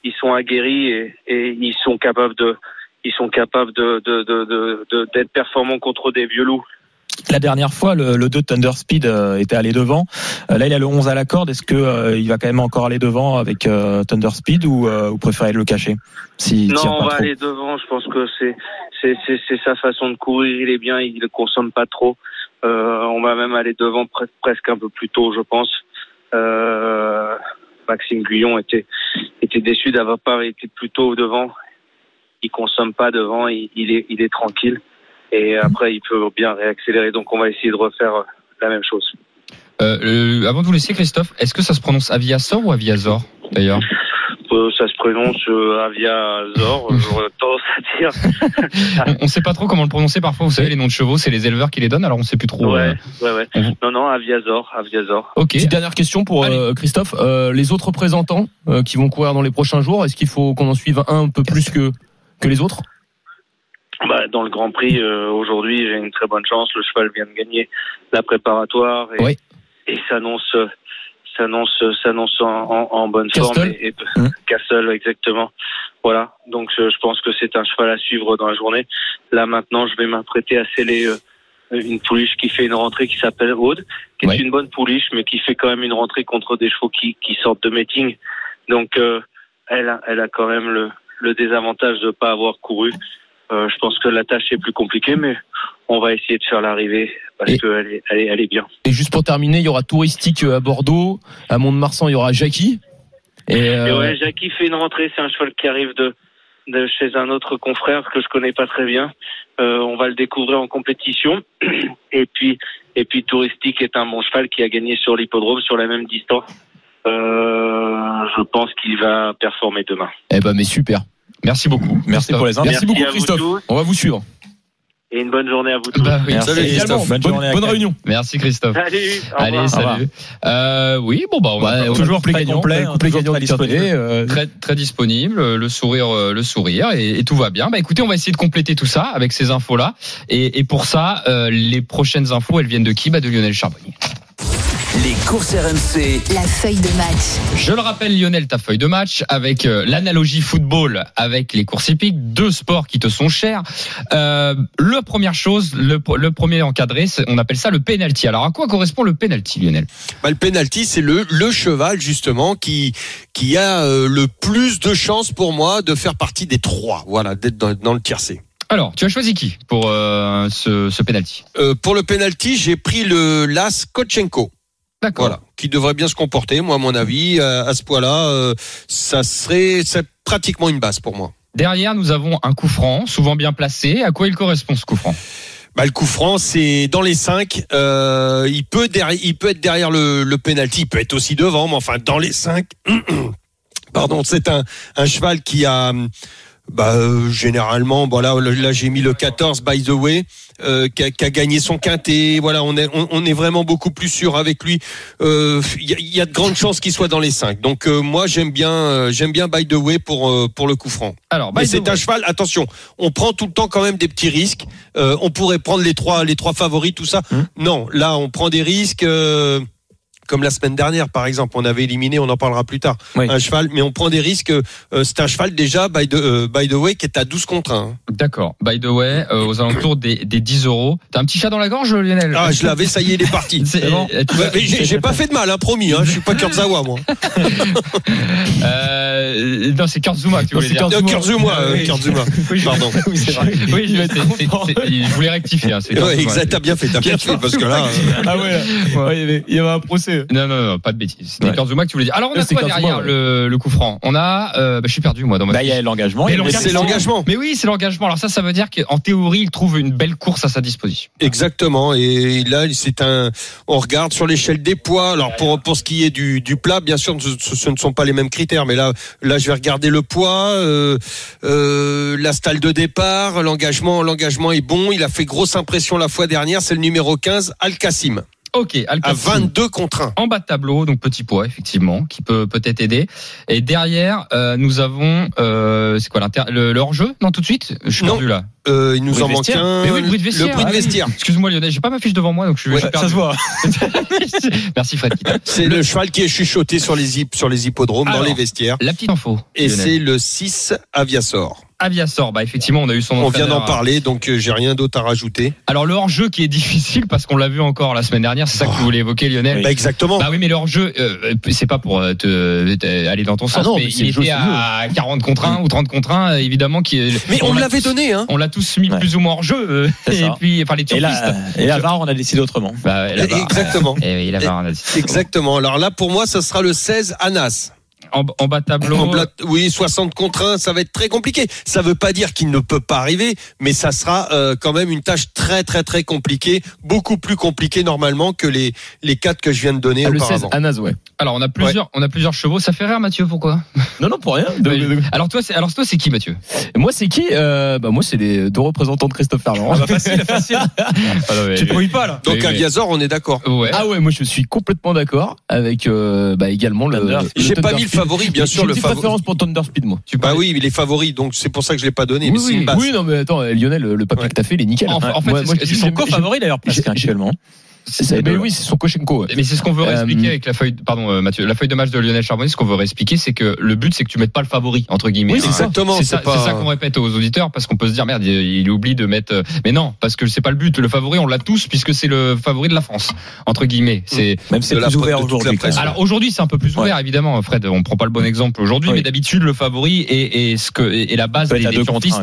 ils sont aguerris et, et ils sont capables de, ils sont capables de, de, de, de, de- d'être performants contre des vieux loups. La dernière fois, le, le 2 Thunder Speed euh, était allé devant. Euh, là, il a le 11 à la corde. Est-ce que euh, il va quand même encore aller devant avec euh, Thunder Speed ou euh, vous préférez le cacher? Si Non, on va trop aller devant. Je pense que c'est sa façon de courir. Il est bien. Il ne consomme pas trop. Euh, on va même aller devant pre- presque un peu plus tôt, je pense. Euh, Maxime Guyon était était déçu d'avoir pas été plus tôt devant. Il consomme pas devant. Il, il est il est tranquille. Et après, il peut bien réaccélérer. Donc, on va essayer de refaire euh, la même chose. Euh, euh, avant de vous laisser, Christophe, est-ce que ça se prononce Aviasor ou Aviazor d'ailleurs Euh, ça se prononce euh, Avia Zor, j'aurais tendance à dire. On ne sait pas trop comment le prononcer parfois. Vous savez, les noms de chevaux, c'est les éleveurs qui les donnent, alors on ne sait plus trop. Ouais, euh, ouais, ouais. Non, non, Aviazor, Aviazor. Ok. Petite dernière question pour euh, Christophe. Euh, les autres représentants euh, qui vont courir dans les prochains jours, est-ce qu'il faut qu'on en suive un, un peu plus que, que les autres? Bah, dans le Grand Prix, euh, aujourd'hui, j'ai une très bonne chance. Le cheval vient de gagner la préparatoire et, Oui. et s'annonce, s'annonce, s'annonce en, en, en bonne forme. Et, et Castle, exactement. Voilà. Donc, euh, je pense que c'est un cheval à suivre dans la journée. Là, maintenant, je vais m'apprêter à sceller euh, une pouliche qui fait une rentrée qui s'appelle Aude, qui est une bonne pouliche, mais qui fait quand même une rentrée contre des chevaux qui, qui sortent de meeting. Donc, euh, elle, a, elle a quand même le, le désavantage de ne pas avoir couru. Euh, je pense que la tâche est plus compliquée, mais on va essayer de faire l'arrivée parce qu'elle est, elle est, elle est bien. Et juste pour terminer, il y aura Touristique euh, à Bordeaux, à Mont-de-Marsan, il y aura Jackie. Et, Et euh, ouais, Jackie fait une rentrée. C'est un cheval qui arrive de, de chez un autre confrère que je connais pas très bien. Euh, on va le découvrir en compétition. Et puis, et puis Touristique est un bon cheval qui a gagné sur l'hippodrome sur la même distance. Euh, je pense qu'il va performer demain. eh ben, mais super. Merci beaucoup. Merci pour les infos. Merci, Merci beaucoup Christophe. On va vous suivre. Et une bonne journée à vous tous. Bah oui. Merci. Salut. Christophe. Bonne Bonne, bonne réunion. Merci Christophe. Salut. au Allez, salut. Euh, oui, bon bah on va- Ouais, on a Toujours le couplet très gagnant, complet, hein, toujours gagnant très Terre disponible. Euh, très très disponible, le sourire euh, le sourire et, et tout va bien. Bah écoutez, on va essayer de compléter tout ça avec ces infos là. Et, et pour ça, euh, les prochaines infos, elles viennent de qui? Bah de Lionel Charbonnier. Les courses RMC. La feuille de match. Je le rappelle, Lionel, ta feuille de match avec euh, l'analogie football avec les courses hippiques, deux sports qui te sont chers. Euh, la première chose, le, le premier encadré, on appelle ça le penalty. Alors à quoi correspond le penalty, Lionel? Bah, le penalty, c'est le, le cheval justement qui qui a euh, le plus de chances pour moi de faire partie des trois. Voilà, d'être dans, dans le tiercé. Alors, tu as choisi qui pour euh, ce, ce penalty? Euh, pour le penalty, j'ai pris le Las Kotchenko. D'accord. Voilà, qui devrait bien se comporter. Moi, à mon avis, euh, à ce point-là, euh, ça serait c'est pratiquement une base pour moi. Derrière, nous avons un coup franc, souvent bien placé. À quoi il correspond ce coup franc? Bah, le coup franc, c'est dans les cinq. Euh, il peut derrière, il peut être derrière le, le penalty, il peut être aussi devant, mais enfin dans les cinq. Pardon, c'est un, un cheval qui a. Bah, euh, généralement, voilà, là j'ai mis le 14 by the way, euh, qui, a, qui a gagné son quintet. Voilà, on est on, on est vraiment beaucoup plus sûr avec lui. Euh, Il y, a, il y a de grandes chances qu'il soit dans les cinq. Donc euh, moi j'aime bien euh, j'aime bien by the way pour euh, pour le coup franc. Alors, Mais by the c'est un cheval. Attention, on prend tout le temps quand même des petits risques. Euh, on pourrait prendre les trois, les trois favoris, tout ça. Non, là, on prend des risques. Comme la semaine dernière, par exemple, on avait éliminé, on en parlera plus tard, Oui. un cheval, mais on prend des risques. euh, c'est un cheval déjà, by the, euh, by the way, qui est à 12 contre 1. D'accord. By the way, euh, aux alentours des, des 10 euros. T'as un petit chat dans la gorge, Lionel? Ah, je l'avais, ça y est, il est parti. C'est- bon. tu Ouais, vas- mais j'ai pas fait de mal, hein, promis. Hein, je suis pas Kurzawa, moi. Non, c'est Kurzuma tu Non, voulais c'est dire. Kurzuma, euh, Oui. Kurzuma. Oui, Pardon. Oui, c'est vrai. Oui, je, voulais rectifier. hein, Ouais, exact, t'as bien fait, t'as bien fait, parce que là. Ah ouais, il y avait un procès. Non, non, non, pas de bêtises. C'était Ouais. Kurzuma que tu voulais dire. Alors, on a c'est quoi derrière ouais. le, le coup franc? On a. Euh, bah, je suis perdu, moi, dans ma Bah, il y a l'engagement. Mais c'est l'engagement. Mais oui, c'est l'engagement. Alors ça, ça veut dire qu'en théorie, il trouve une belle course à sa disposition. Exactement. Et là, c'est un. On regarde sur l'échelle des poids. Alors pour pour ce qui est du du plat, bien sûr, ce, ce ne sont pas les mêmes critères. Mais là, là, je vais regarder le poids, euh, euh, la stalle de départ, l'engagement. L'engagement est bon. Il a fait grosse impression la fois dernière. C'est le numéro 15, Al Ok, à Alcacim. 22 contre 1. En bas de tableau, donc petit poids effectivement, qui peut peut-être aider. Et derrière, euh, nous avons, euh, c'est quoi l'inter, le, le hors-jeu? Non, tout de suite? Je suis Non. perdu là. Euh, il nous Bruit en manque un. Mais oui, le bruit de vestiaire. Le bruit de Ah oui. Excuse-moi Lionel, j'ai pas ma fiche devant moi, donc je suis, suis Ça se voit. Merci Fred. C'est le cheval qui est chuchoté sur les hip, sur les hippodromes, dans les vestiaires. La petite info. Et c'est le 6 Aviasor. Aviasor. Bah effectivement, on a eu son On vient d'en parler, donc euh, j'ai rien d'autre à rajouter. Alors le hors-jeu qui est difficile parce qu'on l'a vu encore la semaine dernière, c'est ça que vous voulez évoquer Lionel Bah, exactement. Bah oui, mais le hors-jeu, euh, c'est pas pour euh, te, te- aller dans ton sens, Ah non, mais, mais il jeu, était à 40 contre 1 ou 30 contre 1, évidemment. Qui, Mais on, l'a l'avait donné, hein. On l'a tous mis Ouais. plus ou moins hors jeu. euh, et ça. puis, enfin, les Et là, et là, VAR, on a décidé autrement. Bah, Exactement. euh, et oui, là-bas, on a dit. Exactement. Alors là, pour moi, ça sera le 16 Anas. En, en bas tableau. En plat- oui, 60 contre 1, ça va être très compliqué. Ça veut pas dire qu'il ne peut pas arriver, mais ça sera euh, quand même une tâche très très très compliquée, beaucoup plus compliquée normalement que les les quatre que je viens de donner Ah, le 16, auparavant. Anas, ouais. Alors, on a plusieurs, on a plusieurs chevaux. Ça fait rire, Mathieu, pourquoi? Non, non, pour rien. De- de- de- Alors, toi, c'est, alors, toi, c'est qui, Mathieu? Moi, c'est qui? Euh, Bah, moi, c'est les deux représentants de Christophe Ferland. facile, facile. Tu te mouilles pas, là. Donc Oui, mais- Aviazor, on est d'accord. Ouais. Ah ouais, moi je suis complètement d'accord avec euh, bah, également le. J'ai pas mis le. Favori, bien J'ai sûr, une le favori. préférence pour Thunder Speed, moi. Tu Bah oui, il est favori, donc c'est pour ça que je l'ai pas donné. Oui, mais c'est oui. une base. Oui, non, mais attends, Lionel, le papier Ouais. que t'as fait, il est nickel. En- en fait, moi, c'est- moi, Ils sont co-favoris d'ailleurs, presque actuellement. C'est ça, mais oui, c'est son Koshenko. ouais. Mais c'est ce qu'on veut Euh, réexpliquer avec la feuille, pardon euh, Mathieu, la feuille de match de Lionel Charbonnier. Ce qu'on veut réexpliquer, c'est que le but, c'est que tu mettes pas le favori entre guillemets. Oui, c'est. Exactement, C'est ça, pas. c'est ça qu'on répète aux auditeurs parce qu'on peut se dire merde, il, il oublie de mettre. euh, Mais non, parce que c'est pas le but. Le favori, on l'a tous puisque c'est le favori de la France entre guillemets. C'est Même si c'est De la plus ouvert aujourd'hui. alors aujourd'hui c'est un peu plus ouvert évidemment. Fred, on prend pas le bon exemple aujourd'hui, Oui. mais d'habitude le favori est, est ce que est la base des,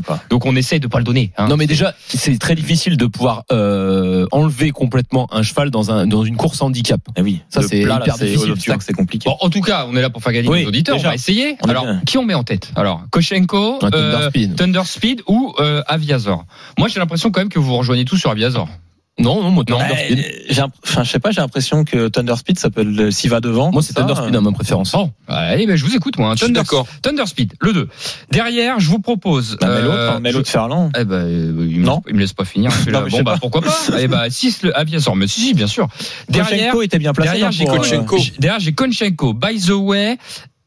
quoi. Donc on essaye de pas le donner. hein. Non, mais déjà, c'est très difficile de pouvoir euh, enlever complètement un cheval dans, un, dans une course handicap. Eh oui, Ça, c'est hyper c'est- difficile, c'est compliqué. Bon, en tout cas, on est là pour faire gagner Oui, les auditeurs. déjà. On va essayer. On Alors, bien. qui on met en tête Alors, Koshenko, Un Thunder euh, Speed. Thunder Speed ou euh, Aviazor? Moi, j'ai l'impression quand même que vous vous rejoignez tous sur Aviazor. Non, non, moi, Non, Thunder Speed. j'ai un- Enfin, je sais pas, j'ai l'impression que Thunder Speed, ça peut le- s'il va devant. Moi, c'est ça, Thunder Speed, euh, hein, ma préférence. Bon, allez, ben, je vous écoute, moi. hein. Je Thunder, d'accord. Thunder Speed, le 2. Derrière, je vous propose. bah, mais l'autre, euh, hein, mais je- l'autre Ferland. Eh ben, euh, il me, Non. laisse, il me laisse pas finir. Non, je bon, sais bah, pas. pourquoi pas Eh ben, 6 le Aviazor. Mais si, si, bien sûr. Derrière, Koshenko était bien placé. derrière hein, j'ai euh. J- Derrière, j'ai Konchenko. By the way,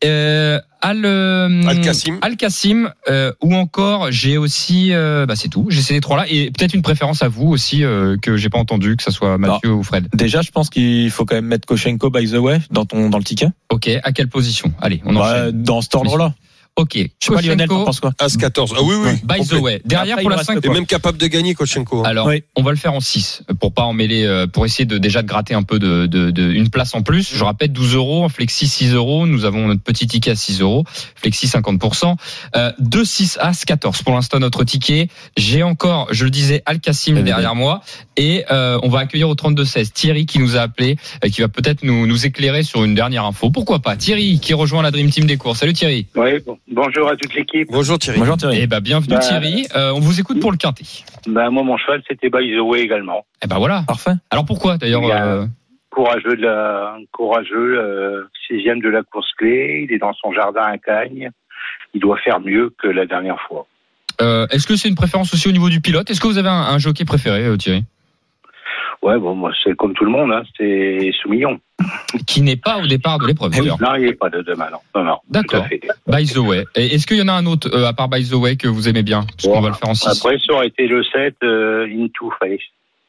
euh, Al, euh, Al-Kassim. Al-Kassim, euh, ou encore, j'ai aussi, euh, bah, c'est tout. J'ai ces trois-là. Et peut-être une préférence à vous aussi, euh, que j'ai pas entendu, que ça soit Mathieu ou Fred. Déjà, je pense qu'il faut quand même mettre Koshenko by the way dans ton dans le ticket. Ok. À quelle position? Allez, on Bah, enchaîne. dans cet ordre-là. Ok. Je sais pas Lionel, t'en penses quoi As 14. Ah oui, oui. By the way. Derrière, Après, pour la reste 5. Et même capable de gagner Koshenko. hein. Alors, Oui. on va le faire en 6 pour pas en mêler, euh, pour essayer de déjà de gratter un peu de, de, de- une place en plus. Je rappelle 12 euros, flexi 6 euros. Nous avons notre petit ticket à 6 euros, flexi 50%. Euh, 2, 6, As 14 pour l'instant notre ticket. J'ai encore, je le disais, Al Kassim Évidemment. derrière moi et euh, on va accueillir au 32 16 Thierry qui nous a appelé, euh, qui va peut-être nous nous éclairer sur une dernière info. Pourquoi pas? Thierry qui rejoint la Dream Team des courses. Salut Thierry. Oui, bon, bonjour à toute l'équipe. Bonjour Thierry. Bonjour Thierry. Eh ben bienvenue Bah, Thierry. Euh, on vous écoute pour le quintet. Ben, moi, mon cheval, c'était By the Way également. Eh ben voilà. Parfait. Alors pourquoi d'ailleurs euh, Courageux, de la, courageux, euh, sixième de la course clé. Il est dans son jardin à Cagnes. Il doit faire mieux que la dernière fois. Euh, Est-ce que c'est une préférence aussi au niveau du pilote? Est-ce que vous avez un, un jockey préféré, Thierry? Ouais, bon, moi, c'est comme tout le monde, hein, c'est Soumillon. Qui n'est pas au départ de l'épreuve, d'ailleurs. Non, il n'est pas de demain, non. Non, non. D'accord. By the way. Est-ce qu'il y en a un autre, euh, à part By the way, que vous aimez bien? Parce qu'on Bon, va le faire en 6. Après, ça aurait été le 7, euh, Into Face.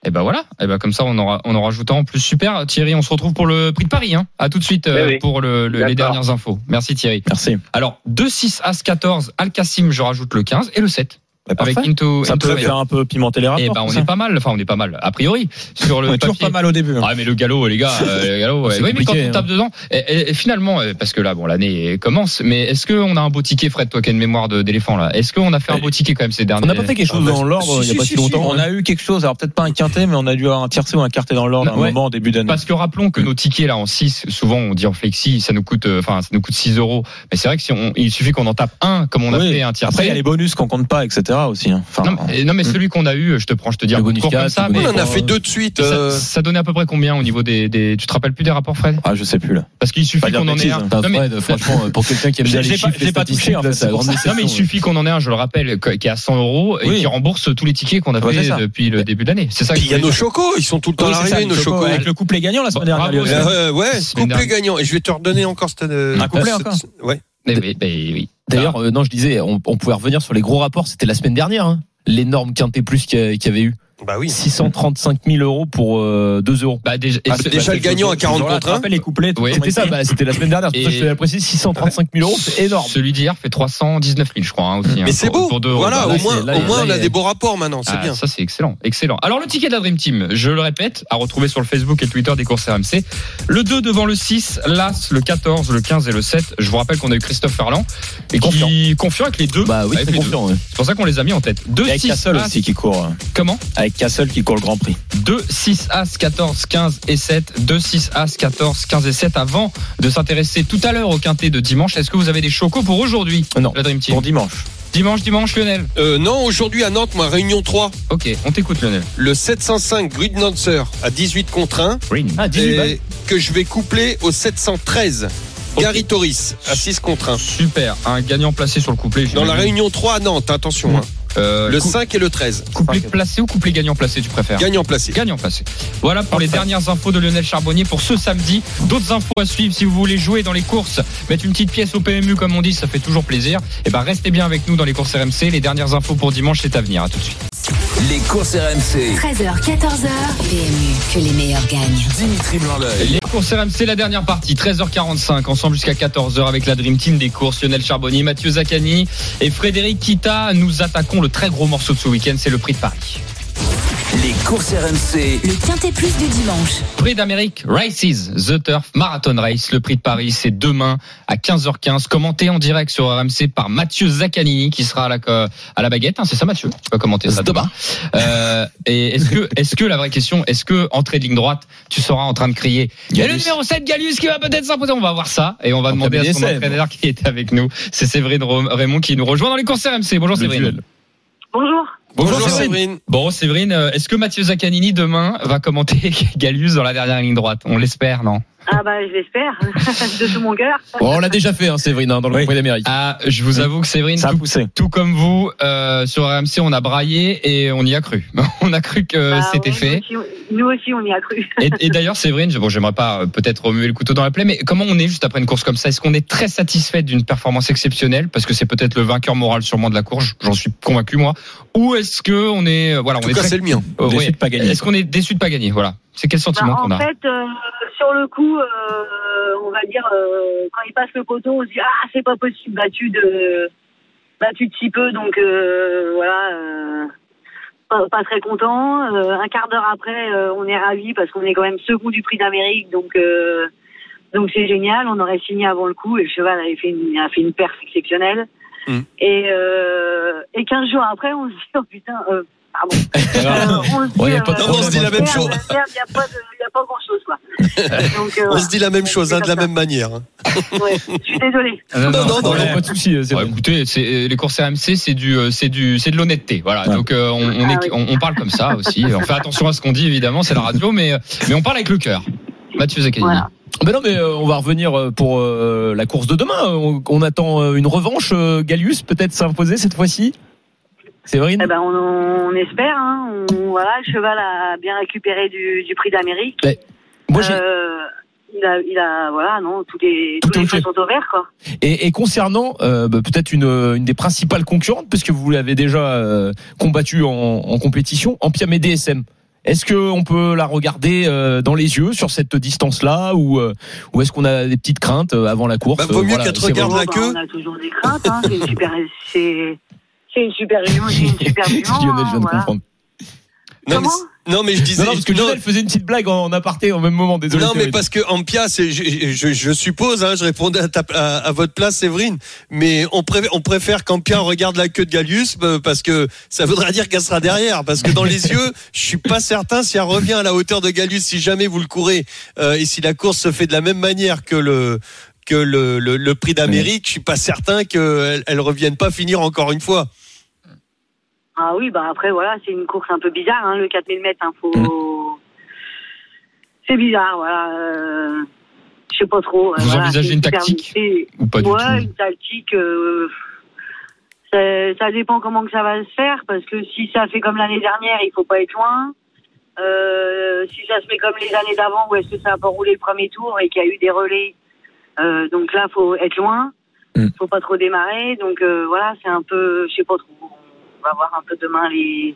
Et ben voilà. Et ben comme ça, on aura, on aura rajouté en plus. Super, Thierry. On se retrouve pour le prix de Paris. Hein. À tout de suite euh, Oui, oui. pour le, le- les dernières infos. Merci Thierry. Merci. Alors 2, 6, As 14, Al Kassim, je rajoute le 15 et le 7. Bah, Avec. Into, Ça Into peut faire un peu pimenter les rapports. Eh ben on ça. est pas mal. Enfin on est pas mal. A priori sur le On est toujours papier. pas mal au début. hein. Ah mais le galop les gars, euh, le galop. ouais. Oui mais quand on tape dedans, et, et- et finalement euh, parce que là bon l'année commence, mais est-ce qu'on a un beau ticket Fred toi qui as une mémoire de- d'éléphant là? Est-ce qu'on a fait un beau ticket quand même ces derniers On n'a pas fait quelque chose Ah, bah, dans l'ordre il si, y a pas si, si si, longtemps. On a eu quelque chose, alors peut-être pas un quintet, mais on a dû avoir un tiercé ou un quartet dans l'ordre à un Ouais. moment en début d'année. Parce que rappelons que nos tickets là en 6, souvent on dit en flexi, ça nous coûte, euh, enfin ça nous coûte 6 euros. Mais c'est vrai que si on, il suffit qu'on en tape un, comme on a fait un tiers. Après, il y a les bonus qu'on compte pas, etc. aussi. hein. Enfin, Non, mais, non, mais celui qu'on a eu, je te prends, je te dis court comme 4, ça. Mais On en a Euh, fait deux de suite. ça, euh, ça donnait à peu près combien au niveau des, des tu te rappelles plus des rapports Fred? Ah, je sais plus là. Parce qu'il suffit qu'on en ait un. hein. Non, mais- Fred, franchement, pour quelqu'un qui aime bien les chiffres, pas touché, en fait. Non mais il suffit qu'on en ait un, je le rappelle, qui est à 100 euros et Oui. qui rembourse tous les tickets qu'on a fait depuis le début de l'année. C'est ça. il y a nos chocos, ils sont tout le temps l'arrivée, nos chocos. Avec le couplet gagnant la semaine dernière. Euh, ouais, couplet gagnant. Et je vais te redonner encore cette. euh, Un couplet encore Ouais. Mais oui, mais oui. D'ailleurs, euh, non, je disais, on, on pouvait revenir sur les gros rapports. C'était la semaine dernière, hein, l'énorme quintet plus qu'il y avait eu. Bah oui. 635 000 euros pour euh, 2 euros. Bah, déjà, et Ah, c'est déjà le gagnant à 40 contre 1. rappelle les couplets. Oui. C'était ça, bah, c'était la semaine dernière. C'est pour ça je Et- te l'ai précisé, 635 000 euros, c'est énorme. Celui d'hier fait 319 000, je crois, hein, aussi. hein, Mais c'est pour- beau. pour deux euros. Voilà, Bah, au moins, c'est- là, au moins là, on a des beaux rapports maintenant, c'est Ah, bien. Ça, c'est excellent. Excellent. Alors, le ticket de la Dream Team, je le répète, à retrouver sur le Facebook et le Twitter des courses RMC. Le 2 devant le 6, l'As, le 14, le 15 et le 7. Je vous rappelle qu'on a eu Christophe Ferland. Et Confiant. qui, confiant avec les deux. Bah oui, deux. confiant. C'est pour ça qu'on les a mis en tête. 2, Et avec 6, Castle As. aussi qui court. Comment? Avec Castle qui court le Grand Prix. 2, 6, As, 14, 15 et 7. 2, 6, As, 14, 15 et 7. Avant de s'intéresser tout à l'heure au quintet de dimanche, est-ce que vous avez des chocos pour aujourd'hui? Non. La Dream Team. Pour dimanche. Dimanche, dimanche, Lionel. Euh, non, aujourd'hui à Nantes, moi, Réunion 3, Ok, on t'écoute, Lionel. le 705 Green Nancer à 18 contre 1. Ah, 18 balles. Et que je vais coupler au 713 Gary Toris à 6 contre 1. Super. Un gagnant placé sur le couplet. Dans la. Réunion 3 à Nantes, attention. hein. Euh, Le cou- 5 et le 13. Couplet placé ou couplet gagnant placé, tu préfères Gagnant placé. Gagnant placé. Voilà pour les dernières infos de Lionel Charbonnier pour ce samedi. D'autres infos à suivre si vous voulez jouer dans les courses, mettre une petite pièce au PMU comme on dit, ça fait toujours plaisir. Et ben restez bien avec nous dans les courses RMC. Les dernières infos pour dimanche, c'est à venir. À tout de suite. Les courses RMC. 13h, 14h. PMU, que les meilleurs gagnent. Dimitri Blanc-L'œil. Les courses RMC, la dernière partie, 13h45, ensemble jusqu'à 14h avec la Dream Team des courses, Lionel Charbonnier, Mathieu Zaccani et Frédéric Kita. Nous attaquons le très gros morceau de ce week-end, c'est le prix de Paris. Les courses RMC. Le Quintet Plus du dimanche. Prix d'Amérique Races, The Turf Marathon Race. Le prix de Paris, c'est demain à 15h15. Commenté en direct sur RMC par Mathieu Zaccanini qui sera à la, à la baguette. hein, c'est ça, Mathieu? Tu vas commenter ça demain. Euh, et est-ce que, est-ce que la vraie question, est-ce que entrée de ligne droite, tu seras en train de crier Il y a le numéro 7 Galus qui va peut-être s'imposer? On va voir ça et on va En demander à son entraîneur qui est avec nous. C'est Séverine Raymond qui nous rejoint dans les courses RMC. Bonjour Le Séverine. duel. Bonjour. Bonjour, Bonjour, Séverine. Bon, Séverine, euh, est-ce que Mathieu Zaccanini demain va commenter Galus dans la dernière ligne droite? On l'espère, non? Ah bah je l'espère, de tout mon cœur. Bon, on l'a déjà fait, hein, Séverine, hein, dans le Oui. Prix d'Amérique. Ah, je vous avoue que Séverine, Ça a tout, poussé. tout comme vous, euh, sur RMC, on a braillé et on y a cru. On a cru que Bah, c'était fait. Nous aussi, nous aussi, on y a cru. Et, et d'ailleurs, Séverine, je- bon, j'aimerais pas euh, peut-être remuer le couteau dans la plaie, mais comment on est juste après une course comme ça? Est-ce qu'on est très satisfait d'une performance exceptionnelle? Parce que c'est peut-être le vainqueur moral sûrement de la course J'en suis convaincu moi. Ou est-ce que on est, euh, voilà, En on tout est cas, très- c'est le mien. euh, Déçu ouais. de pas gagner. Est-ce qu'on est déçu de pas gagner? Voilà. C'est quel Bah, sentiment qu'on en a fait, euh, sur le coup, euh, on va dire, euh, quand il passe le poteau, on se dit ah c'est pas possible, battu de battu de si peu, donc euh, voilà, euh, pas, pas très content. Euh, un quart d'heure après, euh, on est ravi parce qu'on est quand même second du Prix d'Amérique, donc euh, donc c'est génial. On aurait signé avant le coup et le cheval avait fait une, a fait une perf exceptionnelle. Mm. Et euh, et 15 jours après, on se dit oh putain. Pardon. Euh, on se dit, Ouais, pas euh, on se dit la même chose. Il n'y a pas, pas grand chose, quoi. Donc, euh, On voilà. se dit la même chose, hein, de la même manière. hein. Ouais, je suis désolée. Ah, non, non, non, non, non, non, pas de souci, euh, Bon, écoutez, euh, les courses RMC, c'est du, c'est du, c'est de l'honnêteté, voilà. Ouais. Donc euh, on, on, Ah est- oui. on, on parle comme ça aussi. On fait attention à ce qu'on dit, évidemment, c'est la radio, mais mais on parle avec le cœur. Mathieu Zaccanini. Voilà. Mais non, mais euh, on va revenir pour euh, la course de demain. On, on attend une revanche. euh, Gallius peut-être s'imposer cette fois-ci? Séverine. Eh ben, on, on espère. Hein. On- voilà, le cheval a bien récupéré du, du prix d'Amérique. Moi, j'ai- Euh, il a, il a, voilà, non, tous les, tous les sont au vert, quoi. Et, et concernant euh, bah, peut-être une, une des principales concurrentes, puisque vous l'avez déjà euh, combattue en, en compétition, Ampiam et DSM. Est-ce que on peut la regarder euh, dans les yeux sur cette distance-là, ou, euh, ou est-ce qu'on a des petites craintes avant la course Bah, vaut mieux Voilà, qu'elle te regarde la Bon, queue. bah, on a toujours des craintes. Hein. C'est une super, c'est, une super jument, c'est une super. Lionel, je viens de voilà. comprendre. Non, mais, Comment non, mais je disais. Non, non, parce que Lionel faisait une petite blague en, en aparté en même moment. Désolé. Non, mais parce que Ampia, c'est, je, je, je suppose, hein, je répondais à, ta- à, à votre place, Séverine, mais on, pré- on préfère qu'Ampia regarde la queue de Gallius bah, parce que ça voudra dire qu'elle sera derrière. Parce que dans les yeux, je suis pas certain si elle revient à la hauteur de Gallius, si jamais vous le courez euh, et si la course se fait de la même manière que le que le, le, le prix d'Amérique, je suis pas certain qu'elle elle revienne pas finir encore une fois. Ah oui, bah après, voilà, c'est une course un peu bizarre, hein, le 4000 mètres. Hein, faut... Mm. C'est bizarre, voilà. Euh... Je sais pas trop. euh, Vous voilà, envisagez une tactique Ou pas du ouais, tout une tactique. euh, ça, ça dépend comment que ça va se faire, parce que si ça fait comme l'année dernière, il faut pas être loin. Euh, si ça se fait comme les années d'avant, où est-ce que ça a pas roulé le premier tour et qu'il y a eu des relais, euh, donc là, faut être loin. Mm. Faut pas trop démarrer, donc euh, voilà, c'est un peu, je sais pas trop. On va voir un peu demain les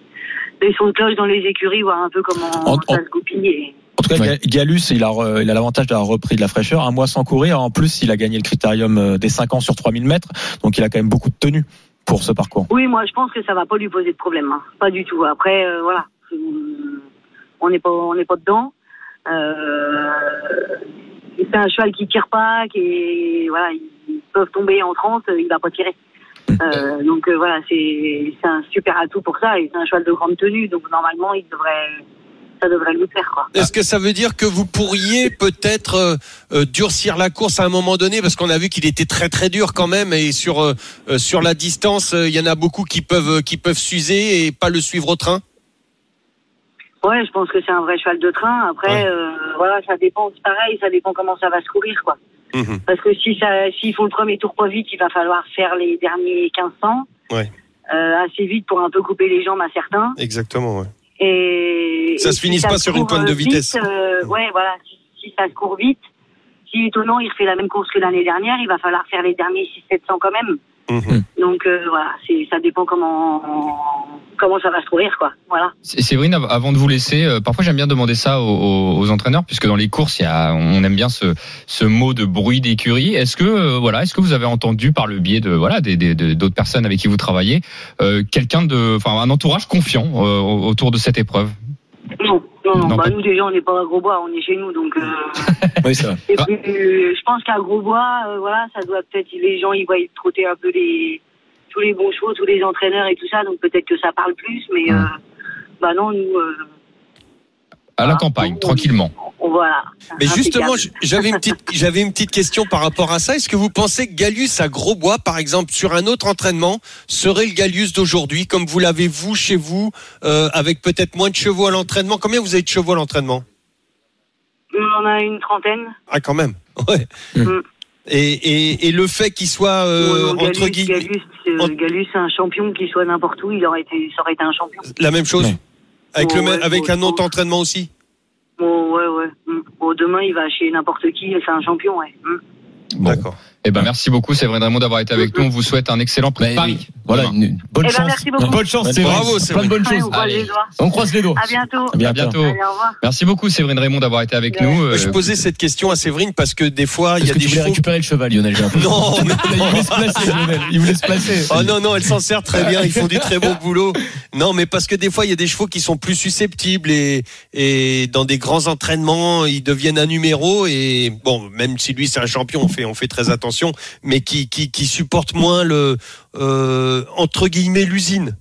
des sons de cloche dans les écuries, voir un peu comment En- ça en- se goupille. et- En tout cas, Ouais. Ga- Galus, il a, re- il a l'avantage d'avoir repris de la fraîcheur, un mois sans courir. En plus, il a gagné le critérium euh, des 5 ans sur 3000 mètres, donc il a quand même beaucoup de tenue pour ce parcours. Oui, moi je pense que ça va pas lui poser de problème, hein. pas du tout. Après, euh, voilà, Euh, on n'est pas, on n'est pas dedans. Euh, c'est un cheval qui tire pas, qui voilà, ils peuvent tomber en 30, il va pas tirer. Euh, donc euh, voilà, c'est un super atout pour ça et c'est un cheval de grande tenue, donc normalement il devrait, ça devrait lui faire. Est-ce que ça veut dire que vous pourriez peut-être euh, durcir la course à un moment donné? Parce qu'on a vu qu'il était très très dur quand même et sur sur la distance il y en a beaucoup qui peuvent qui peuvent s'user et pas le suivre au train? Ouais, je pense que c'est un vrai cheval de train. Après, Ouais. Voilà, ça dépend, c'est pareil, ça dépend comment ça va se courir quoi. Mhm. Parce que si ça, s'ils font le premier tour pas vite, il va falloir faire les derniers 1500. Ouais. Euh, assez vite pour un peu couper les jambes à certains. Exactement. Ouais. Et Ça et se finisse pas sur une pointe de euh, vitesse. vite, euh, ouais, voilà. Si, si ça se court vite, si étonnant, il refait la même course que l'année dernière, il va falloir faire les derniers 600-700 quand même. Mhm. Donc euh, voilà, c'est, ça dépend comment comment ça va se courir quoi. Voilà. Séverine, av- avant de vous laisser, euh, parfois j'aime bien demander ça aux, aux- aux entraîneurs, puisque dans les courses, il y a, on aime bien ce, ce mot de bruit d'écurie. Est-ce que, euh, voilà, est-ce que vous avez entendu par le biais de, voilà, des, des- de- d'autres personnes avec qui vous travaillez, euh, quelqu'un de, enfin, un entourage confiant euh, autour de cette épreuve? Non, non, non. Bah, pas- nous déjà, on n'est pas à Grosbois, on est chez nous, donc. Euh, Oui, vrai. et Ah. puis, euh, je pense qu'à Grosbois, euh, voilà, ça doit peut-être les gens, ils voient trotter un peu les tous les bons chevaux, tous les entraîneurs et tout ça, donc peut-être que ça parle plus, mais euh, bah non, nous, euh, À la Ah, campagne, tranquillement. voilà. Mais justement, j'avais une petite, j'avais une petite question par rapport à ça. Est-ce que vous pensez que Gallius à Grosbois, par exemple, sur un autre entraînement, serait le Gallius d'aujourd'hui, comme vous l'avez vous chez vous, euh, avec peut-être moins de chevaux à l'entraînement? Combien vous avez de chevaux à l'entraînement? On en a une trentaine. Ah, quand même. Ouais. Mm. Et, et, et le fait qu'il soit euh, entre Gallus, guillemets Gallus, euh, c'est un champion qui soit n'importe où, il aurait été, ça aurait été un champion. la même chose, Ouais. Avec le Ouais, avec un autre entraînement aussi. Bon, ouais, ouais. Bon, demain, il va chez n'importe qui, c'est un champion, ouais. Mm. Bon. D'accord. Eh ben, merci beaucoup, Séverine Raymond, d'avoir été avec nous. On vous souhaite un excellent prix de Paris. Voilà, Demain. une, une bonne Eh ben, chance. merci beaucoup. Bonne chance, Bonne c'est Bravo, Plein Séverine. de bonnes Ouais, choses. on croise les doigts. On croise les doigts. À bientôt. À À bientôt. Allez, au revoir. Merci beaucoup, Séverine Raymond, d'avoir été avec nous. Euh, Je posais cette question à Séverine parce que des fois, il y a que des tu voulais chevaux. récupérer le cheval, Lionel l'impression. Non, non. Il voulait se placer, Lionel. Il voulait se placer. Oh non, non, elle s'en sert très bien. Ils font du très bon boulot. Non, mais parce que des fois, il y a des chevaux qui sont plus susceptibles et, et dans des grands entraînements, ils deviennent un numéro. Et bon, même si lui, c'est un champion, on fait, on fait très attention, mais qui, qui, qui supportent moins le, euh, entre guillemets, l'usine.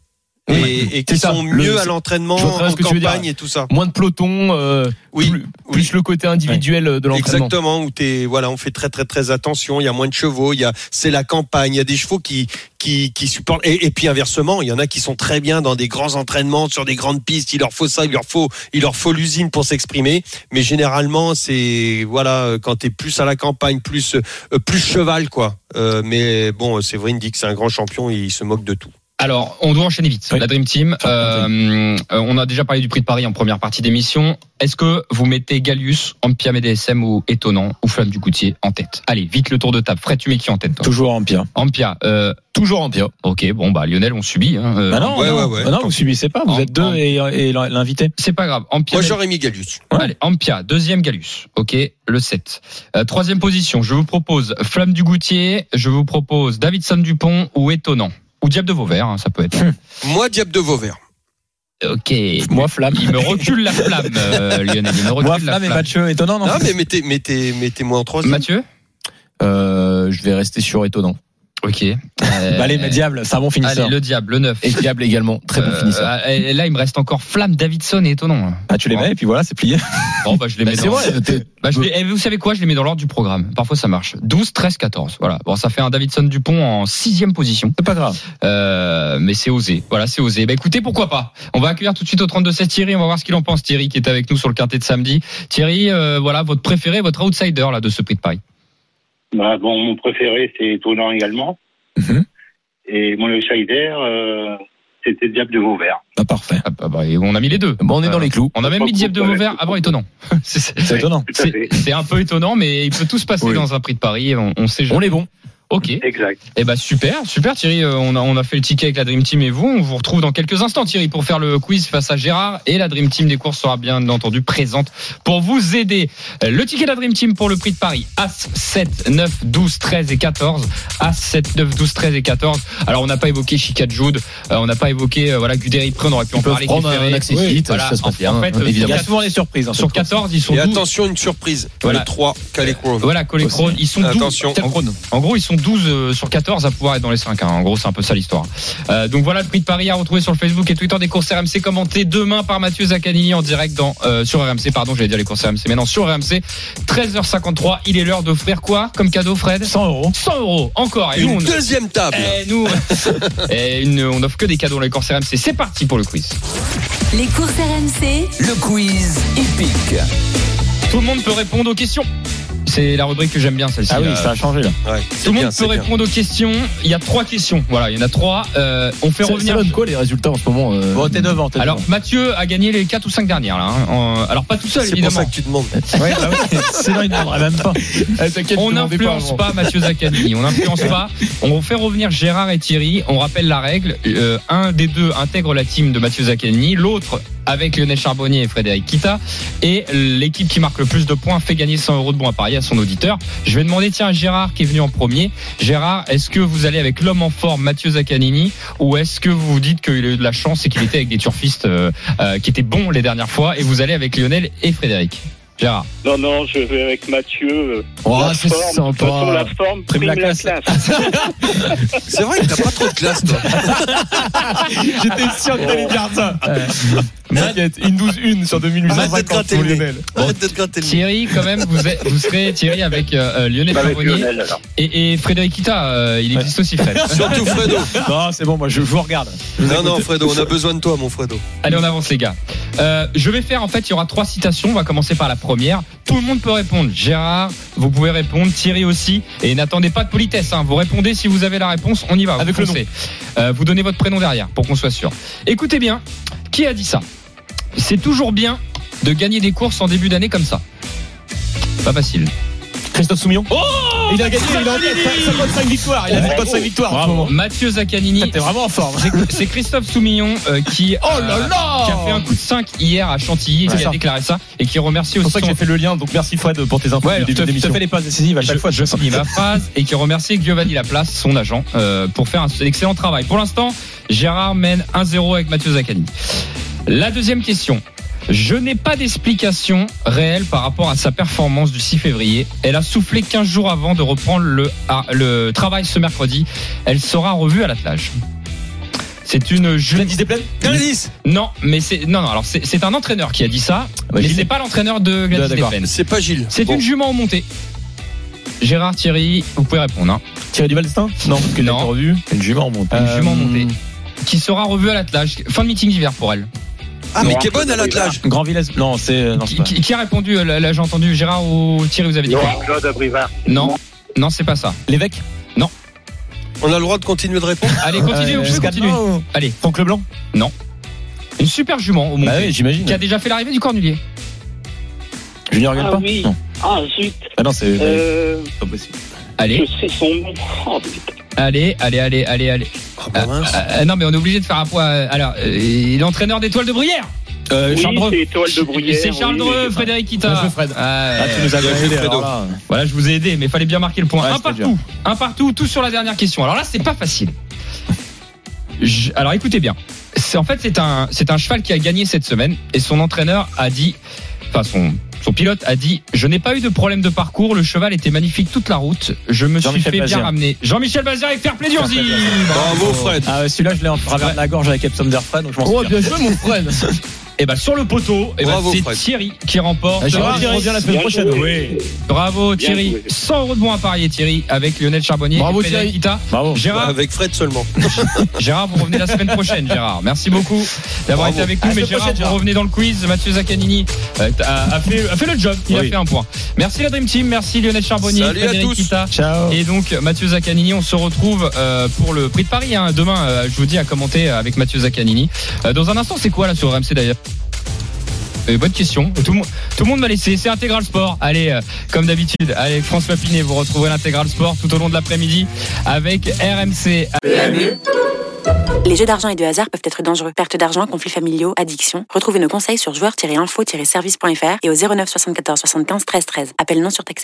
Et, et qui ça. sont Le- mieux à l'entraînement, en tu campagne et tout ça. Moins de peloton, euh, Oui, plus, oui. le côté individuel de l'entraînement. Exactement, où t'es, voilà, on fait très très très attention. Il y a moins de chevaux, il y a, c'est la campagne. Il y a des chevaux qui qui qui supportent. Et, et puis inversement, il y en a qui sont très bien dans des grands entraînements sur des grandes pistes. Il leur faut ça, il leur faut il leur faut l'usine pour s'exprimer. Mais généralement, c'est voilà, quand t'es plus à la campagne, plus euh, plus cheval quoi. Euh, mais bon, Séverine dit que c'est un grand champion, il se moque de tout. Alors, on doit enchaîner vite. Oui. La Dream Team. Euh, euh, on a déjà parlé du prix de Paris en première partie d'émission. Est-ce que vous mettez Gallius, Ampia DSM ou Étonnant ou Flamme du Goutier en tête? Allez, vite le tour de table. Fred, tu mets qui en tête toi? Toujours pire. Ampia. Euh, Toujours pire. ok, bon bah Lionel, on subit. Hein, euh, Bah non, ouais, non, ouais, ouais. Bah non, vous subissez pas, vous En- êtes deux en- et, et l'invité. C'est pas grave. Ampia. Moi, j'aurais mis Gallius. Allez, Ampia, deuxième Galus. Ok, le 7. Euh, troisième position, je vous propose Flamme du Goutier, je vous propose Davidson Dupont ou Étonnant. Ou Diable de Vauvert, hein, ça peut être. Moi, Diable de Vauvert. ok. Moi, Flamme. Il me recule la flamme, euh, Lionel. Il me recule Moi, la Flamme et. Mathieu, étonnant, non Non, mais mettez mettez mettez-moi en troisième. Mathieu? Euh, je vais rester sur étonnant. Ok. Euh, Bah, allez, mais Diable, c'est un bon finisseur. Allez, le diable, le 9. Et Diable également, très bon finisseur. et là, il me reste encore Flamme, Davidson et Étonnant. Ah, tu les mets, et puis voilà, c'est plié. Bon, bah, je les Bah, mets c'est dans... vrai, Bah, je les- eh, vous savez quoi Je les mets dans l'ordre du programme. Parfois, ça marche. 12, 13, 14. Voilà. Bon, ça fait un Davidson Dupont en sixième position. C'est pas grave. Euh, mais c'est osé. Voilà, c'est osé. Bah écoutez, pourquoi pas On va accueillir tout de suite au 32 16 Thierry. On va voir ce qu'il en pense. Thierry qui est avec nous sur le quintet de samedi. Thierry, euh, voilà votre préféré, votre outsider là de ce prix de Paris. Bah, bon, mon préféré, c'est étonnant également. Mhm. Et mon outsider, euh, c'était Diable de Vauvert. Bah, parfait. Ah, bah, bah, et on a mis les deux. Bon, on est dans les clous. On a même mis Diable de Vauvert avant étonnant. C'est- étonnant. C'est un peu étonnant, mais il peut tout se passer Oui. dans un prix de Paris. On, on sait On jamais. est bon. Ok. Exact. Eh ben super, super Thierry. Euh, On a, on a fait le ticket avec la Dream Team et vous. On vous retrouve dans quelques instants Thierry pour faire le quiz face à Gérard et la Dream Team des courses sera bien entendu présente pour vous aider. Euh, Le ticket de la Dream Team pour le prix de Paris As 7, 9, 12, 13 et 14. As 7, 9, 12, 13 et 14. Alors on n'a pas évoqué Chica Jude, euh, on n'a pas évoqué euh, voilà Guderi Pré, on aurait pu en parler. prendre un accès Oui, voilà. ça se passe En- bien, En fait, évidemment. Il y a souvent des surprises. hein, sur cette course. 14, ils sont Et 12. attention, une surprise. Voilà. Les 3, Calais Crown. Voilà, Colécrone, ils sont 12. Attention. En gros, ils sont 12 euh, sur 14 à pouvoir être dans les 5. hein. En gros, c'est un peu ça l'histoire. Euh, donc voilà le prix de Paris à retrouver sur le Facebook et Twitter des courses RMC commenté demain par Mathieu Zaccanini en direct dans euh, sur RMC. Pardon, j'allais dire les courses RMC. Maintenant sur RMC, 13h53. Il est l'heure d'offrir quoi comme cadeau, Fred? 100 euros. 100 euros encore. Et nous, Une on, deuxième table. et nous, et une- on offre que des cadeaux dans les courses RMC. C'est parti pour le quiz. Les courses RMC, Le quiz épique. Tout le monde peut répondre aux questions. C'est la rubrique que j'aime bien celle-ci. Ah oui, là. ça a changé là. Ouais, Tout le monde peut bien. répondre aux questions. Il y a trois questions. Voilà, il y en a trois. Euh, on fait Ça, ça revenir. donne quoi les résultats en ce moment euh Bon, t'es devant, t'es Alors devant. Mathieu a gagné les 4 ou 5 dernières là. hein. Alors pas tout seul C'est pour évidemment. ça que tu demandes. Ouais, bah Sinon, il demanderait même pas. Eh, On n'influence pas, Mathieu Zaccanini. On n'influence pas. On fait revenir Gérard et Thierry. On rappelle la règle. Euh, un des deux intègre la team de Mathieu Zaccanini. L'autre avec Lionel Charbonnier et Frédéric Kita. Et l'équipe qui marque le plus de points fait gagner 100 euros de bons à parier à son auditeur. Je vais demander tiens Gérard qui est venu en premier. Gérard, est-ce que vous allez avec l'homme en forme Mathieu Zaccanini ou est-ce que vous vous dites qu'il a eu de la chance et qu'il était avec des turfistes euh, euh, qui étaient bons les dernières fois et vous allez avec Lionel et Frédéric? Gérard. Non, non, je vais avec Mathieu. euh, Oh, la c'est forme, de toute façon, la sympa. forme Prime prime la la classe. classe. C'est vrai que t'as pas trop de classe, toi. J'étais sûr que t'allais dire ça. T'inquiète, une 12-1 sur Arrête de te 2850 gratter pour. Lionel. Arrête de te gratter le nez. Thierry, quand même, vous, êtes- vous serez Thierry avec euh, Lionel Avec Charbonnier Lionel, alors. et, et Frédéric Kita. euh, il existe aussi, Fred. Surtout Fredo. Non, c'est bon, moi je vous regarde. Je vous Non, non. Fredo, on a besoin de toi, mon Fredo. Allez, on avance, les gars. Euh, je vais faire, en fait, il y aura trois citations. On va commencer par la première. Tout le monde peut répondre. Gérard, vous pouvez répondre. Thierry aussi. Et n'attendez pas de politesse. Hein. Vous répondez si vous avez la réponse. On y va. Avec vous le foncez. Euh, vous donnez votre prénom derrière pour qu'on soit sûr. Écoutez bien. Qui a dit ça? C'est toujours bien de gagner des courses en début d'année comme ça. Pas facile. Christophe Soumillon Oh Il a gagné, il a en tête 55 victoires. Il a fait 55 victoires. Mathieu Zaccanini. T'es vraiment en forme. C'est- C'est Christophe Soumillon euh, qui, Oh là euh, là qui a fait un coup de 5 hier à Chantilly, qui a déclaré ça et qui remercie C'est aussi pour ça que j'ai fait le lien. Donc merci Fred pour tes infos Ouais, du je début les passes décisives à chaque je, fois. je finis ma phrase et qui remercie Giovanni Laplace, son agent, euh, pour faire un excellent travail. Pour l'instant, Gérard mène 1-0 avec Mathieu Zaccani. La deuxième question. Je n'ai pas d'explication réelle par rapport à sa performance du 6 février. Elle a soufflé 15 jours avant de reprendre le, ah, le travail ce mercredi. Elle sera revue à l'attelage. C'est une jeune. Gladys Non, mais c'est non non. Alors c'est c'est un entraîneur qui a dit ça, bah, mais c'est pas l'entraîneur de Gladys. Desplaines. C'est pas Gilles. C'est Bon. une jument en montée. Gérard Thierry, vous pouvez répondre. Hein. Thierry Duval-Destin Non, parce qu'il a Non. été revu. Une jument. Une Euh, jument montée. Qui sera revue à l'attelage. Fin de meeting d'hiver pour elle. Ah, mais Non, qui est bonne à l'attelage. Grand Villez. Non, c'est. Non, c'est Qui, a répondu euh, Là, là, j'ai entendu Gérard ou Thierry, vous avez dit quoi Claude Abrivard. Non, non, c'est pas ça. L'évêque On a le droit de continuer de répondre Allez, continuez, Euh, vous pouvez Scadin continuer. ou- Allez, Franck Leblanc une super jument au Bah montée. oui, j'imagine. qui a déjà fait l'arrivée du Cornulier. Junior regarde Ah pas oui. Non. Ah zut. Ah non, c'est Euh, pas possible. Allez, je sais son nom. Oh, putain. allez, allez, allez, allez, allez. Ah, bah, mince. Euh, euh, non, mais on est obligé de faire un point. euh, Alors, euh, l'entraîneur d'étoile de Bruyère. Euh, oui, Charles Dreux. c'est Étoile de Bruyère. C'est Charles oui, Frédéric Kita. Bien joué, Fred. Ah, Ah, tu nous as Bien bien joué, aidé. Voilà, je vous ai aidé, mais il fallait bien marquer le point. Ouais, un partout, un partout, tout sur la dernière question. Alors là, c'est pas facile. Je- alors écoutez bien. C'est en fait c'est un c'est un cheval qui a gagné cette semaine et son entraîneur a dit, enfin son son pilote a dit, je n'ai pas eu de problème de parcours. Le cheval était magnifique toute la route. Je me suis fait Bazir. bien ramener. Jean-Michel Bazir et Fair Play Durzi. Bravo, Fred. Ah, celui-là, je l'ai en travers de la gorge avec Epsom Derfred, donc je m'en Oh, bien joué, mon Fred. Et ben sur le poteau, eh ben, c'est. Thierry qui remporte. Ah, Gérard, Bravo, il revient la semaine prochaine. Oui. Bravo Bien Thierry. joué. 100 euros de bons à parier Thierry avec Lionel Charbonnier. Bravo, et Thierry. Kita. Bravo. Gérard, Avec Fred seulement. Gérard, vous revenez la semaine prochaine, Gérard. Merci beaucoup d'avoir été avec nous. Mais Gérard, prochaine, vous revenez dans le quiz. Mathieu Zaccanini euh, a, a fait, a fait le job. Il a fait un point. Merci la Dream Team. Merci Lionel Charbonnier. Salut à Frédéric tous. Kita. Ciao. Et donc Mathieu Zaccanini, on se retrouve euh, pour le prix de Paris hein. demain. euh, je vous dis à commenter avec Mathieu Zaccanini. Euh, dans un instant, c'est quoi là sur RMC d'ailleurs? Bonne question. Tout le monde, tout le monde m'a laissé. C'est Intégral Sport. Allez, euh, comme d'habitude, allez, François Pinet, vous retrouverez l'Intégral Sport tout au long de l'après-midi avec RMC. Les jeux d'argent et de hasard peuvent être dangereux. Perte d'argent, conflits familiaux, addiction. Retrouvez nos conseils sur joueurs-info-service.fr et au 09 74 75 13 13. Appel non surtaxé.